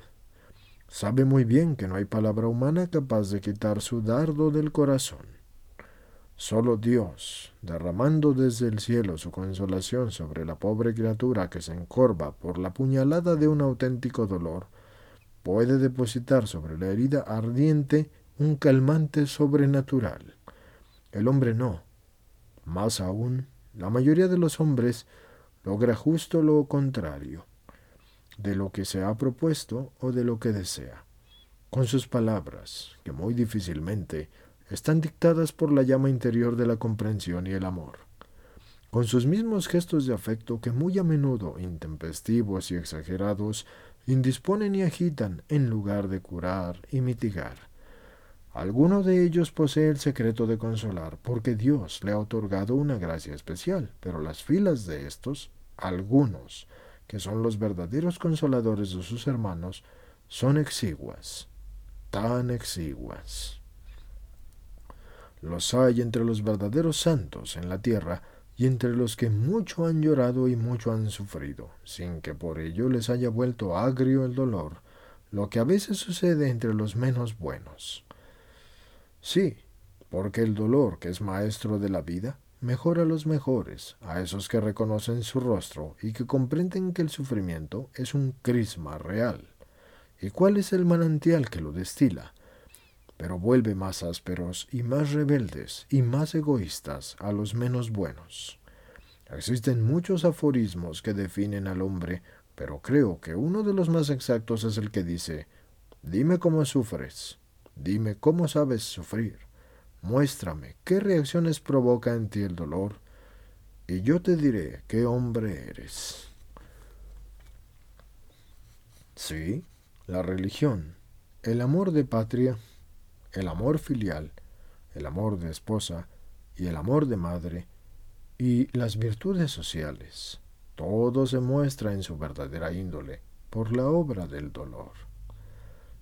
Sabe muy bien que no hay palabra humana capaz de quitar su dardo del corazón. Solo Dios, derramando desde el cielo su consolación sobre la pobre criatura que se encorva por la puñalada de un auténtico dolor, puede depositar sobre la herida ardiente un calmante sobrenatural. El hombre no. Más aún, la mayoría de los hombres logra justo lo contrario de lo que se ha propuesto o de lo que desea, con sus palabras, que muy difícilmente están dictadas por la llama interior de la comprensión y el amor, con sus mismos gestos de afecto que muy a menudo, intempestivos y exagerados, indisponen y agitan en lugar de curar y mitigar Alguno de ellos posee el secreto de consolar, porque Dios le ha otorgado una gracia especial, pero las filas de estos, algunos, que son los verdaderos consoladores de sus hermanos, son exiguas, tan exiguas. Los hay entre los verdaderos santos en la tierra y entre los que mucho han llorado y mucho han sufrido, sin que por ello les haya vuelto agrio el dolor, lo que a veces sucede entre los menos buenos. Sí, porque el dolor, que es maestro de la vida, mejora a los mejores, a esos que reconocen su rostro y que comprenden que el sufrimiento es un crisma real. ¿Y cuál es el manantial que lo destila? Pero vuelve más ásperos y más rebeldes y más egoístas a los menos buenos. Existen muchos aforismos que definen al hombre, pero creo que uno de los más exactos es el que dice, dime cómo sufres, dime cómo sabes sufrir, muéstrame qué reacciones provoca en ti el dolor, y yo te diré qué hombre eres. Sí, la religión, el amor de patria, el amor filial, el amor de esposa y el amor de madre, y las virtudes sociales. Todo se muestra en su verdadera índole por la obra del dolor.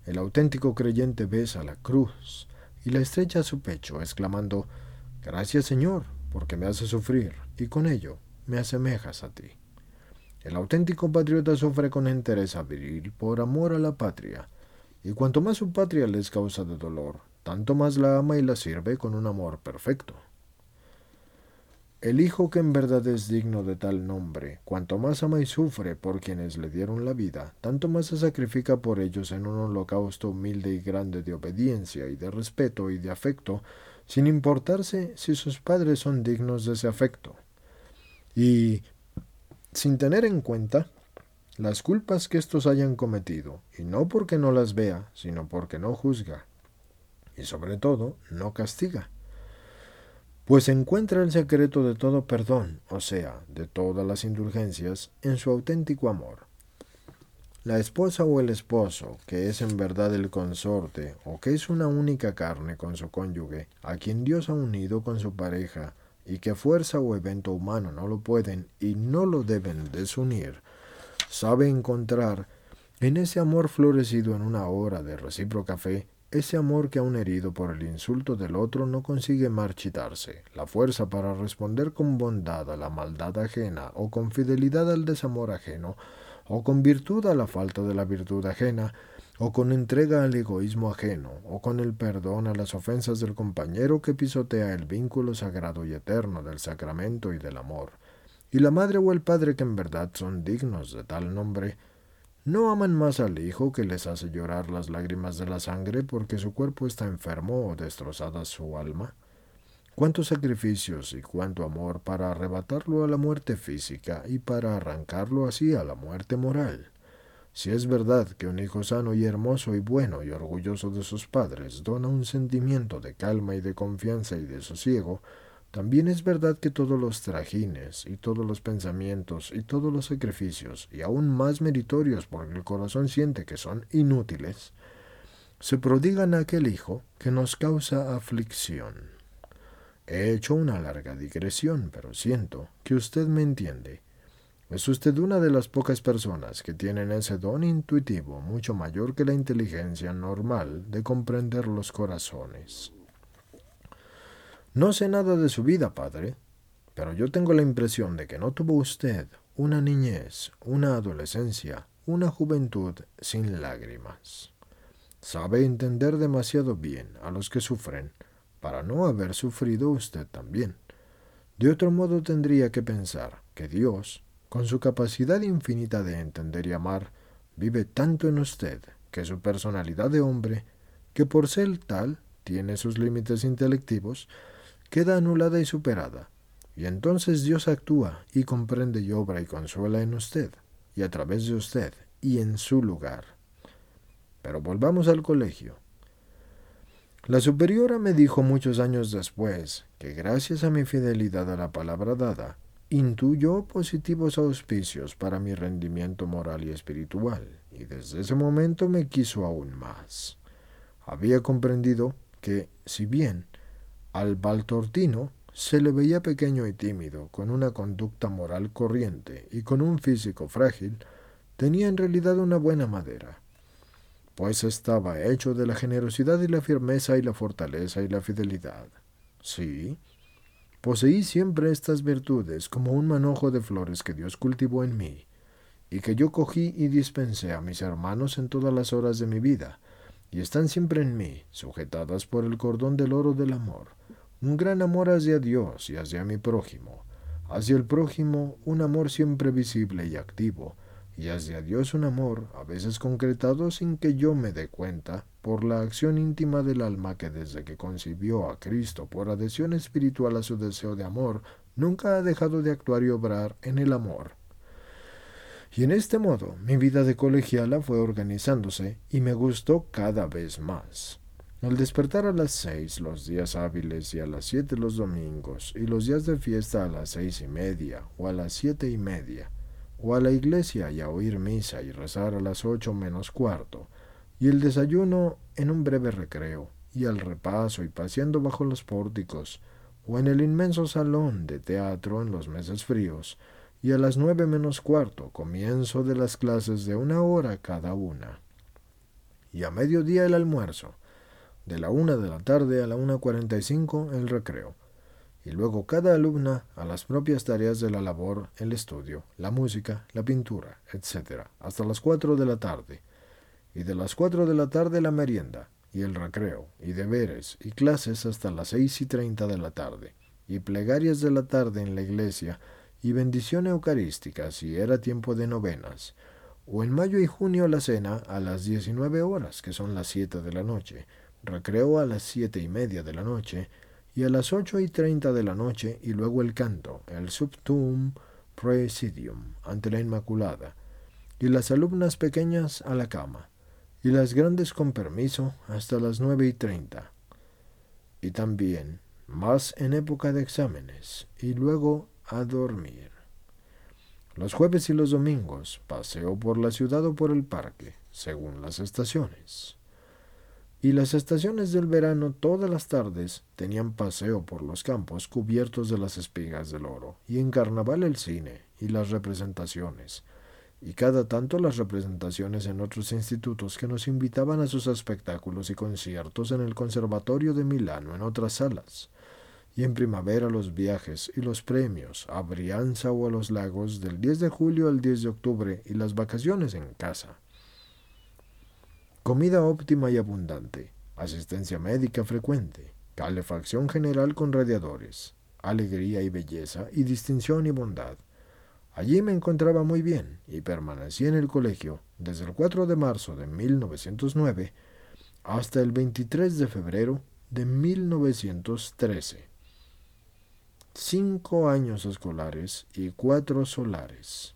El auténtico creyente besa la cruz y la estrecha a su pecho, exclamando, Gracias Señor, porque me hace sufrir, y con ello me asemejas a ti. El auténtico patriota sufre con entereza viril por amor a la patria, y cuanto más su patria le es causa de dolor, tanto más la ama y la sirve con un amor perfecto. El hijo que en verdad es digno de tal nombre, cuanto más ama y sufre por quienes le dieron la vida, tanto más se sacrifica por ellos en un holocausto humilde y grande de obediencia y de respeto y de afecto, sin importarse si sus padres son dignos de ese afecto. Y sin tener en cuenta las culpas que éstos hayan cometido, y no porque no las vea, sino porque no juzga, y sobre todo no castiga pues encuentra el secreto de todo perdón, o sea, de todas las indulgencias, en su auténtico amor. La esposa o el esposo, que es en verdad el consorte, o que es una única carne con su cónyuge, a quien Dios ha unido con su pareja, y que fuerza o evento humano no lo pueden y no lo deben desunir, sabe encontrar en ese amor florecido en una hora de recíproca fe ese amor que aun herido por el insulto del otro no consigue marchitarse, la fuerza para responder con bondad a la maldad ajena, o con fidelidad al desamor ajeno, o con virtud a la falta de la virtud ajena, o con entrega al egoísmo ajeno, o con el perdón a las ofensas del compañero que pisotea el vínculo sagrado y eterno del sacramento y del amor. Y la madre o el padre que en verdad son dignos de tal nombre, no aman más al hijo que les hace llorar las lágrimas de la sangre porque su cuerpo está enfermo o destrozada su alma. Cuántos sacrificios y cuánto amor para arrebatarlo a la muerte física y para arrancarlo así a la muerte moral. Si es verdad que un hijo sano y hermoso y bueno y orgulloso de sus padres dona un sentimiento de calma y de confianza y de sosiego, también es verdad que todos los trajines y todos los pensamientos y todos los sacrificios, y aún más meritorios porque el corazón siente que son inútiles, se prodigan a aquel hijo que nos causa aflicción. He hecho una larga digresión, pero siento que usted me entiende. Es usted una de las pocas personas que tienen ese don intuitivo mucho mayor que la inteligencia normal de comprender los corazones. No sé nada de su vida, padre, pero yo tengo la impresión de que no tuvo usted una niñez, una adolescencia, una juventud sin lágrimas. Sabe entender demasiado bien a los que sufren para no haber sufrido usted también. De otro modo tendría que pensar que Dios, con su capacidad infinita de entender y amar, vive tanto en usted que su personalidad de hombre, que por ser tal tiene sus límites intelectivos, queda anulada y superada, y entonces Dios actúa y comprende y obra y consuela en usted, y a través de usted, y en su lugar. Pero volvamos al colegio. La superiora me dijo muchos años después que gracias a mi fidelidad a la palabra dada, intuyó positivos auspicios para mi rendimiento moral y espiritual, y desde ese momento me quiso aún más. Había comprendido que, si bien al Baltortino se le veía pequeño y tímido, con una conducta moral corriente y con un físico frágil, tenía en realidad una buena madera, pues estaba hecho de la generosidad y la firmeza y la fortaleza y la fidelidad. Sí, poseí siempre estas virtudes como un manojo de flores que Dios cultivó en mí, y que yo cogí y dispensé a mis hermanos en todas las horas de mi vida, y están siempre en mí, sujetadas por el cordón del oro del amor, un gran amor hacia Dios y hacia mi prójimo, hacia el prójimo un amor siempre visible y activo, y hacia Dios un amor a veces concretado sin que yo me dé cuenta por la acción íntima del alma que desde que concibió a Cristo por adhesión espiritual a su deseo de amor, nunca ha dejado de actuar y obrar en el amor. Y en este modo mi vida de colegiala fue organizándose y me gustó cada vez más. Al despertar a las seis los días hábiles y a las siete los domingos y los días de fiesta a las seis y media o a las siete y media, o a la iglesia y a oír misa y rezar a las ocho menos cuarto, y el desayuno en un breve recreo, y al repaso y paseando bajo los pórticos, o en el inmenso salón de teatro en los meses fríos, y a las nueve menos cuarto comienzo de las clases de una hora cada una, y a mediodía el almuerzo, de la una de la tarde a la una cuarenta y cinco el recreo, y luego cada alumna a las propias tareas de la labor, el estudio, la música, la pintura, etc., hasta las cuatro de la tarde, y de las cuatro de la tarde la merienda, y el recreo, y deberes, y clases hasta las seis y treinta de la tarde, y plegarias de la tarde en la iglesia, y bendición eucarística si era tiempo de novenas, o en mayo y junio la cena a las diecinueve horas, que son las siete de la noche, recreo a las siete y media de la noche, y a las ocho y treinta de la noche y luego el canto, el subtum praesidium ante la Inmaculada, y las alumnas pequeñas a la cama, y las grandes con permiso hasta las nueve y treinta, y también más en época de exámenes, y luego a dormir. Los jueves y los domingos paseo por la ciudad o por el parque, según las estaciones. Y las estaciones del verano todas las tardes tenían paseo por los campos cubiertos de las espigas del oro, y en carnaval el cine y las representaciones, y cada tanto las representaciones en otros institutos que nos invitaban a sus espectáculos y conciertos en el Conservatorio de Milano en otras salas, y en primavera los viajes y los premios a Brianza o a los lagos del 10 de julio al 10 de octubre y las vacaciones en casa. Comida óptima y abundante, asistencia médica frecuente, calefacción general con radiadores, alegría y belleza y distinción y bondad. Allí me encontraba muy bien y permanecí en el colegio desde el 4 de marzo de 1909 hasta el 23 de febrero de 1913. Cinco años escolares y cuatro solares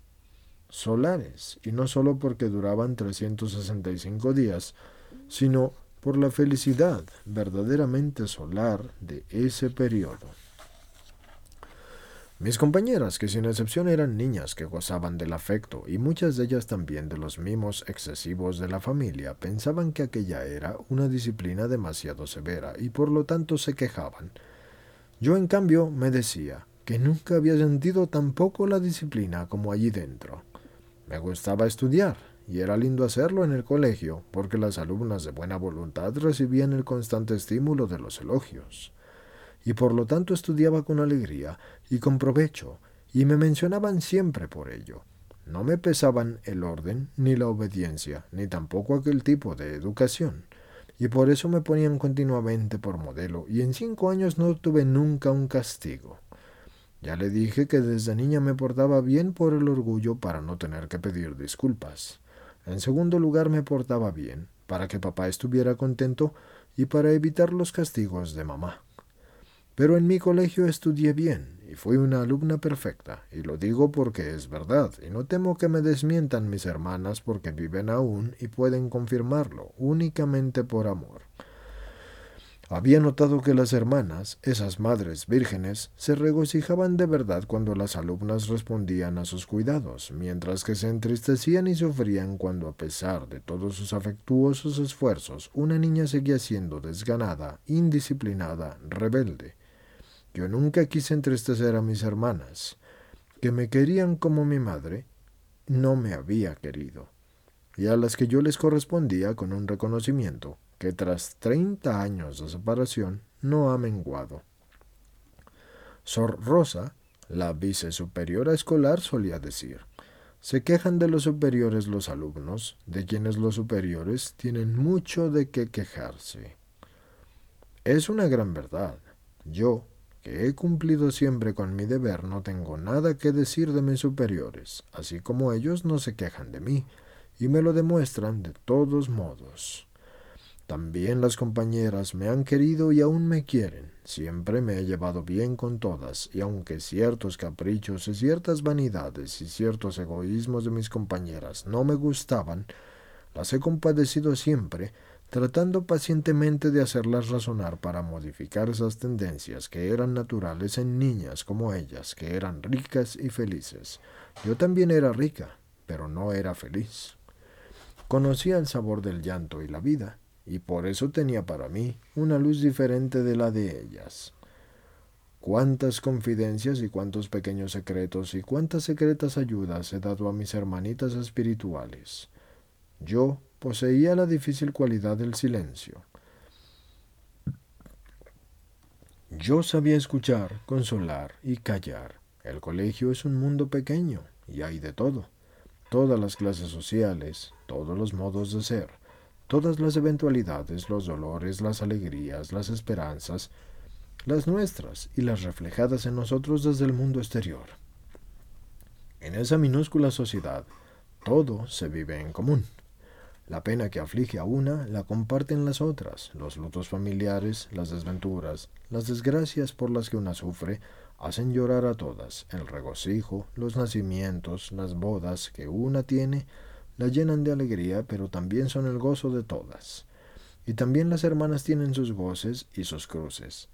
solares, y no solo porque duraban 365 días, sino por la felicidad verdaderamente solar de ese periodo. Mis compañeras, que sin excepción eran niñas que gozaban del afecto y muchas de ellas también de los mimos excesivos de la familia, pensaban que aquella era una disciplina demasiado severa y por lo tanto se quejaban. Yo, en cambio, me decía que nunca había sentido tan poco la disciplina como allí dentro. Me gustaba estudiar, y era lindo hacerlo en el colegio, porque las alumnas de buena voluntad recibían el constante estímulo de los elogios. Y por lo tanto estudiaba con alegría y con provecho, y me mencionaban siempre por ello. No me pesaban el orden, ni la obediencia, ni tampoco aquel tipo de educación, y por eso me ponían continuamente por modelo, y en cinco años no tuve nunca un castigo. Ya le dije que desde niña me portaba bien por el orgullo para no tener que pedir disculpas. En segundo lugar me portaba bien, para que papá estuviera contento y para evitar los castigos de mamá. Pero en mi colegio estudié bien y fui una alumna perfecta, y lo digo porque es verdad, y no temo que me desmientan mis hermanas porque viven aún y pueden confirmarlo únicamente por amor. Había notado que las hermanas, esas madres vírgenes, se regocijaban de verdad cuando las alumnas respondían a sus cuidados, mientras que se entristecían y sufrían cuando, a pesar de todos sus afectuosos esfuerzos, una niña seguía siendo desganada, indisciplinada, rebelde. Yo nunca quise entristecer a mis hermanas, que me querían como mi madre, no me había querido, y a las que yo les correspondía con un reconocimiento que tras treinta años de separación no ha menguado. Sor Rosa, la vicesuperiora escolar, solía decir, Se quejan de los superiores los alumnos, de quienes los superiores tienen mucho de qué quejarse. Es una gran verdad. Yo, que he cumplido siempre con mi deber, no tengo nada que decir de mis superiores, así como ellos no se quejan de mí, y me lo demuestran de todos modos. También las compañeras me han querido y aún me quieren. Siempre me he llevado bien con todas, y aunque ciertos caprichos y ciertas vanidades y ciertos egoísmos de mis compañeras no me gustaban, las he compadecido siempre, tratando pacientemente de hacerlas razonar para modificar esas tendencias que eran naturales en niñas como ellas, que eran ricas y felices. Yo también era rica, pero no era feliz. Conocía el sabor del llanto y la vida, y por eso tenía para mí una luz diferente de la de ellas. Cuántas confidencias y cuántos pequeños secretos y cuántas secretas ayudas he dado a mis hermanitas espirituales. Yo poseía la difícil cualidad del silencio. Yo sabía escuchar, consolar y callar. El colegio es un mundo pequeño y hay de todo. Todas las clases sociales, todos los modos de ser, todas las eventualidades, los dolores, las alegrías, las esperanzas, las nuestras y las reflejadas en nosotros desde el mundo exterior. En esa minúscula sociedad, todo se vive en común. La pena que aflige a una la comparten las otras, los lutos familiares, las desventuras, las desgracias por las que una sufre, hacen llorar a todas, el regocijo, los nacimientos, las bodas que una tiene, la llenan de alegría, pero también son el gozo de todas. Y también las hermanas tienen sus goces y sus cruces,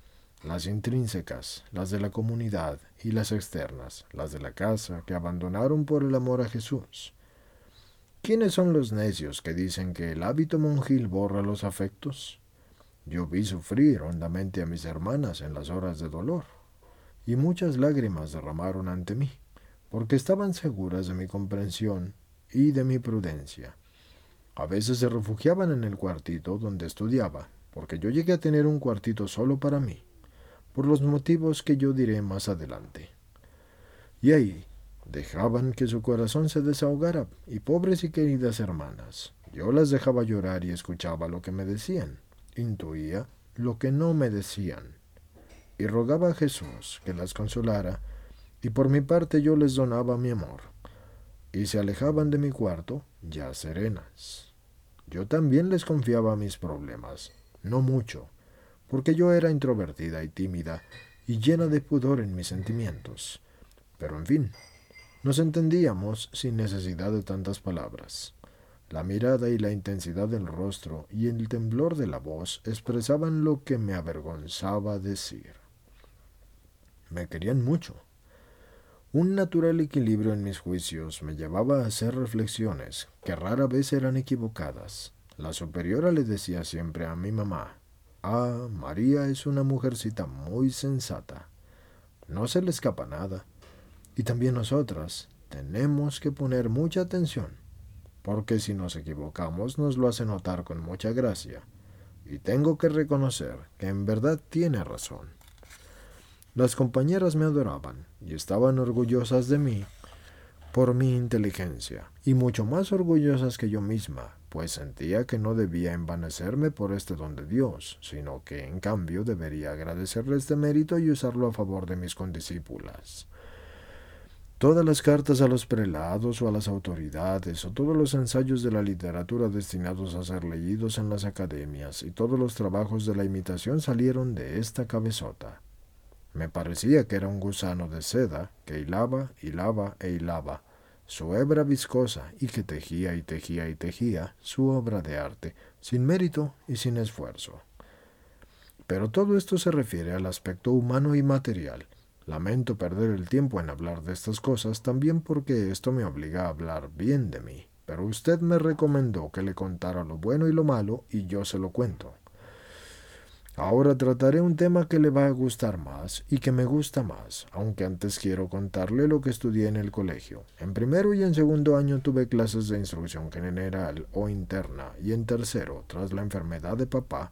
las intrínsecas, las de la comunidad y las externas, las de la casa, que abandonaron por el amor a Jesús. ¿Quiénes son los necios que dicen que el hábito monjil borra los afectos? Yo vi sufrir hondamente a mis hermanas en las horas de dolor, y muchas lágrimas derramaron ante mí, porque estaban seguras de mi comprensión y de mi prudencia. A veces se refugiaban en el cuartito donde estudiaba, porque yo llegué a tener un cuartito solo para mí, por los motivos que yo diré más adelante. Y ahí dejaban que su corazón se desahogara, y pobres y queridas hermanas, yo las dejaba llorar y escuchaba lo que me decían, intuía lo que no me decían, y rogaba a Jesús que las consolara, y por mi parte yo les donaba mi amor y se alejaban de mi cuarto ya serenas. Yo también les confiaba mis problemas, no mucho, porque yo era introvertida y tímida y llena de pudor en mis sentimientos. Pero en fin, nos entendíamos sin necesidad de tantas palabras. La mirada y la intensidad del rostro y el temblor de la voz expresaban lo que me avergonzaba decir. Me querían mucho un natural equilibrio en mis juicios me llevaba a hacer reflexiones que rara vez eran equivocadas. La superiora le decía siempre a mi mamá, Ah, María es una mujercita muy sensata. No se le escapa nada. Y también nosotras tenemos que poner mucha atención, porque si nos equivocamos nos lo hace notar con mucha gracia. Y tengo que reconocer que en verdad tiene razón. Las compañeras me adoraban y estaban orgullosas de mí por mi inteligencia, y mucho más orgullosas que yo misma, pues sentía que no debía envanecerme por este don de Dios, sino que en cambio debería agradecerle este mérito y usarlo a favor de mis condiscípulas. Todas las cartas a los prelados o a las autoridades, o todos los ensayos de la literatura destinados a ser leídos en las academias, y todos los trabajos de la imitación salieron de esta cabezota. Me parecía que era un gusano de seda que hilaba, hilaba e hilaba su hebra viscosa y que tejía y tejía y tejía su obra de arte, sin mérito y sin esfuerzo. Pero todo esto se refiere al aspecto humano y material. Lamento perder el tiempo en hablar de estas cosas también porque esto me obliga a hablar bien de mí. Pero usted me recomendó que le contara lo bueno y lo malo y yo se lo cuento. Ahora trataré un tema que le va a gustar más y que me gusta más, aunque antes quiero contarle lo que estudié en el colegio. En primero y en segundo año tuve clases de instrucción general o interna y en tercero, tras la enfermedad de papá,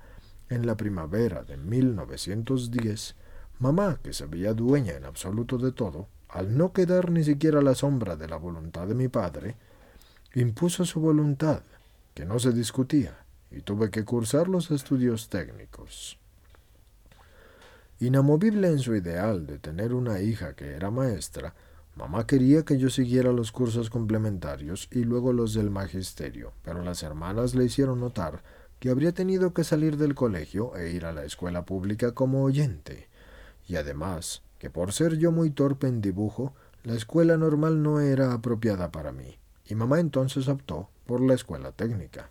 en la primavera de 1910, mamá, que se veía dueña en absoluto de todo, al no quedar ni siquiera la sombra de la voluntad de mi padre, impuso su voluntad, que no se discutía, y tuve que cursar los estudios técnicos. Inamovible en su ideal de tener una hija que era maestra, mamá quería que yo siguiera los cursos complementarios y luego los del magisterio, pero las hermanas le hicieron notar que habría tenido que salir del colegio e ir a la escuela pública como oyente, y además que por ser yo muy torpe en dibujo, la escuela normal no era apropiada para mí, y mamá entonces optó por la escuela técnica.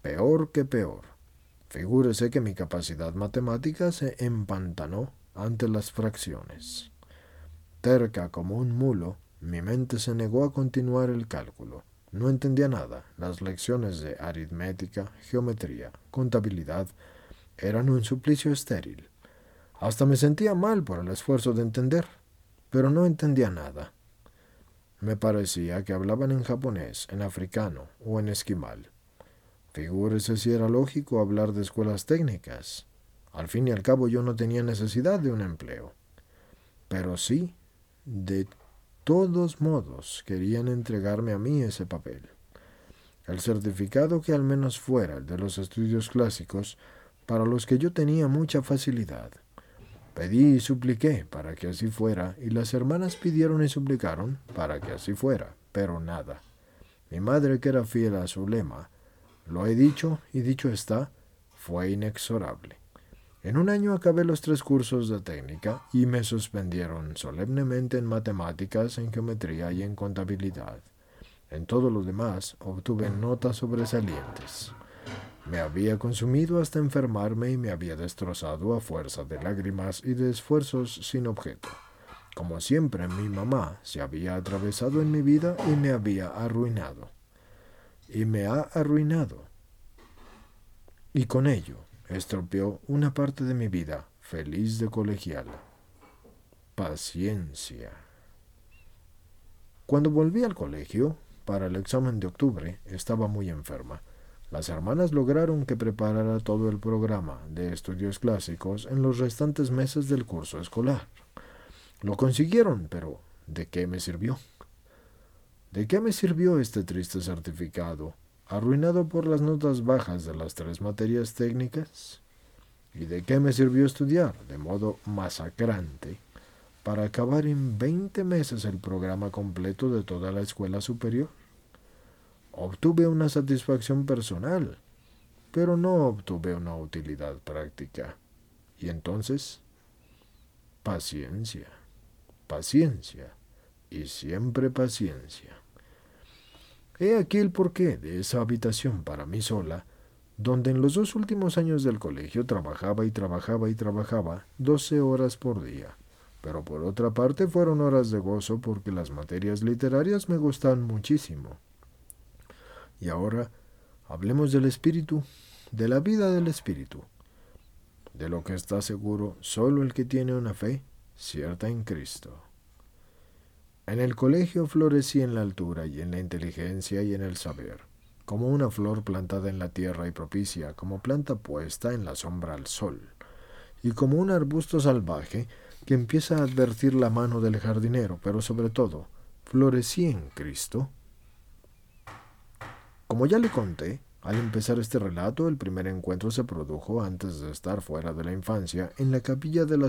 Peor que peor. Figúrese que mi capacidad matemática se empantanó ante las fracciones. Terca como un mulo, mi mente se negó a continuar el cálculo. No entendía nada. Las lecciones de aritmética, geometría, contabilidad eran un suplicio estéril. Hasta me sentía mal por el esfuerzo de entender, pero no entendía nada. Me parecía que hablaban en japonés, en africano o en esquimal. Figúrese si era lógico hablar de escuelas técnicas. Al fin y al cabo yo no tenía necesidad de un empleo. Pero sí, de todos modos, querían entregarme a mí ese papel. El certificado que al menos fuera el de los estudios clásicos, para los que yo tenía mucha facilidad. Pedí y supliqué para que así fuera, y las hermanas pidieron y suplicaron para que así fuera, pero nada. Mi madre, que era fiel a su lema, lo he dicho y dicho está, fue inexorable. En un año acabé los tres cursos de técnica y me suspendieron solemnemente en matemáticas, en geometría y en contabilidad. En todo lo demás obtuve notas sobresalientes. Me había consumido hasta enfermarme y me había destrozado a fuerza de lágrimas y de esfuerzos sin objeto. Como siempre, mi mamá se había atravesado en mi vida y me había arruinado y me ha arruinado. Y con ello estropeó una parte de mi vida feliz de colegial. Paciencia. Cuando volví al colegio, para el examen de octubre, estaba muy enferma. Las hermanas lograron que preparara todo el programa de estudios clásicos en los restantes meses del curso escolar. Lo consiguieron, pero ¿de qué me sirvió? ¿De qué me sirvió este triste certificado, arruinado por las notas bajas de las tres materias técnicas? ¿Y de qué me sirvió estudiar de modo masacrante para acabar en veinte meses el programa completo de toda la escuela superior? Obtuve una satisfacción personal, pero no obtuve una utilidad práctica. Y entonces, paciencia, paciencia y siempre paciencia. He aquí el porqué de esa habitación para mí sola, donde en los dos últimos años del colegio trabajaba y trabajaba y trabajaba doce horas por día. Pero por otra parte fueron horas de gozo porque las materias literarias me gustan muchísimo. Y ahora hablemos del espíritu, de la vida del espíritu, de lo que está seguro solo el que tiene una fe cierta en Cristo. En el colegio florecí en la altura y en la inteligencia y en el saber, como una flor plantada en la tierra y propicia, como planta puesta en la sombra al sol, y como un arbusto salvaje que empieza a advertir la mano del jardinero, pero sobre todo, florecí en Cristo. Como ya le conté, al empezar este relato, el primer encuentro se produjo antes de estar fuera de la infancia, en la capilla de la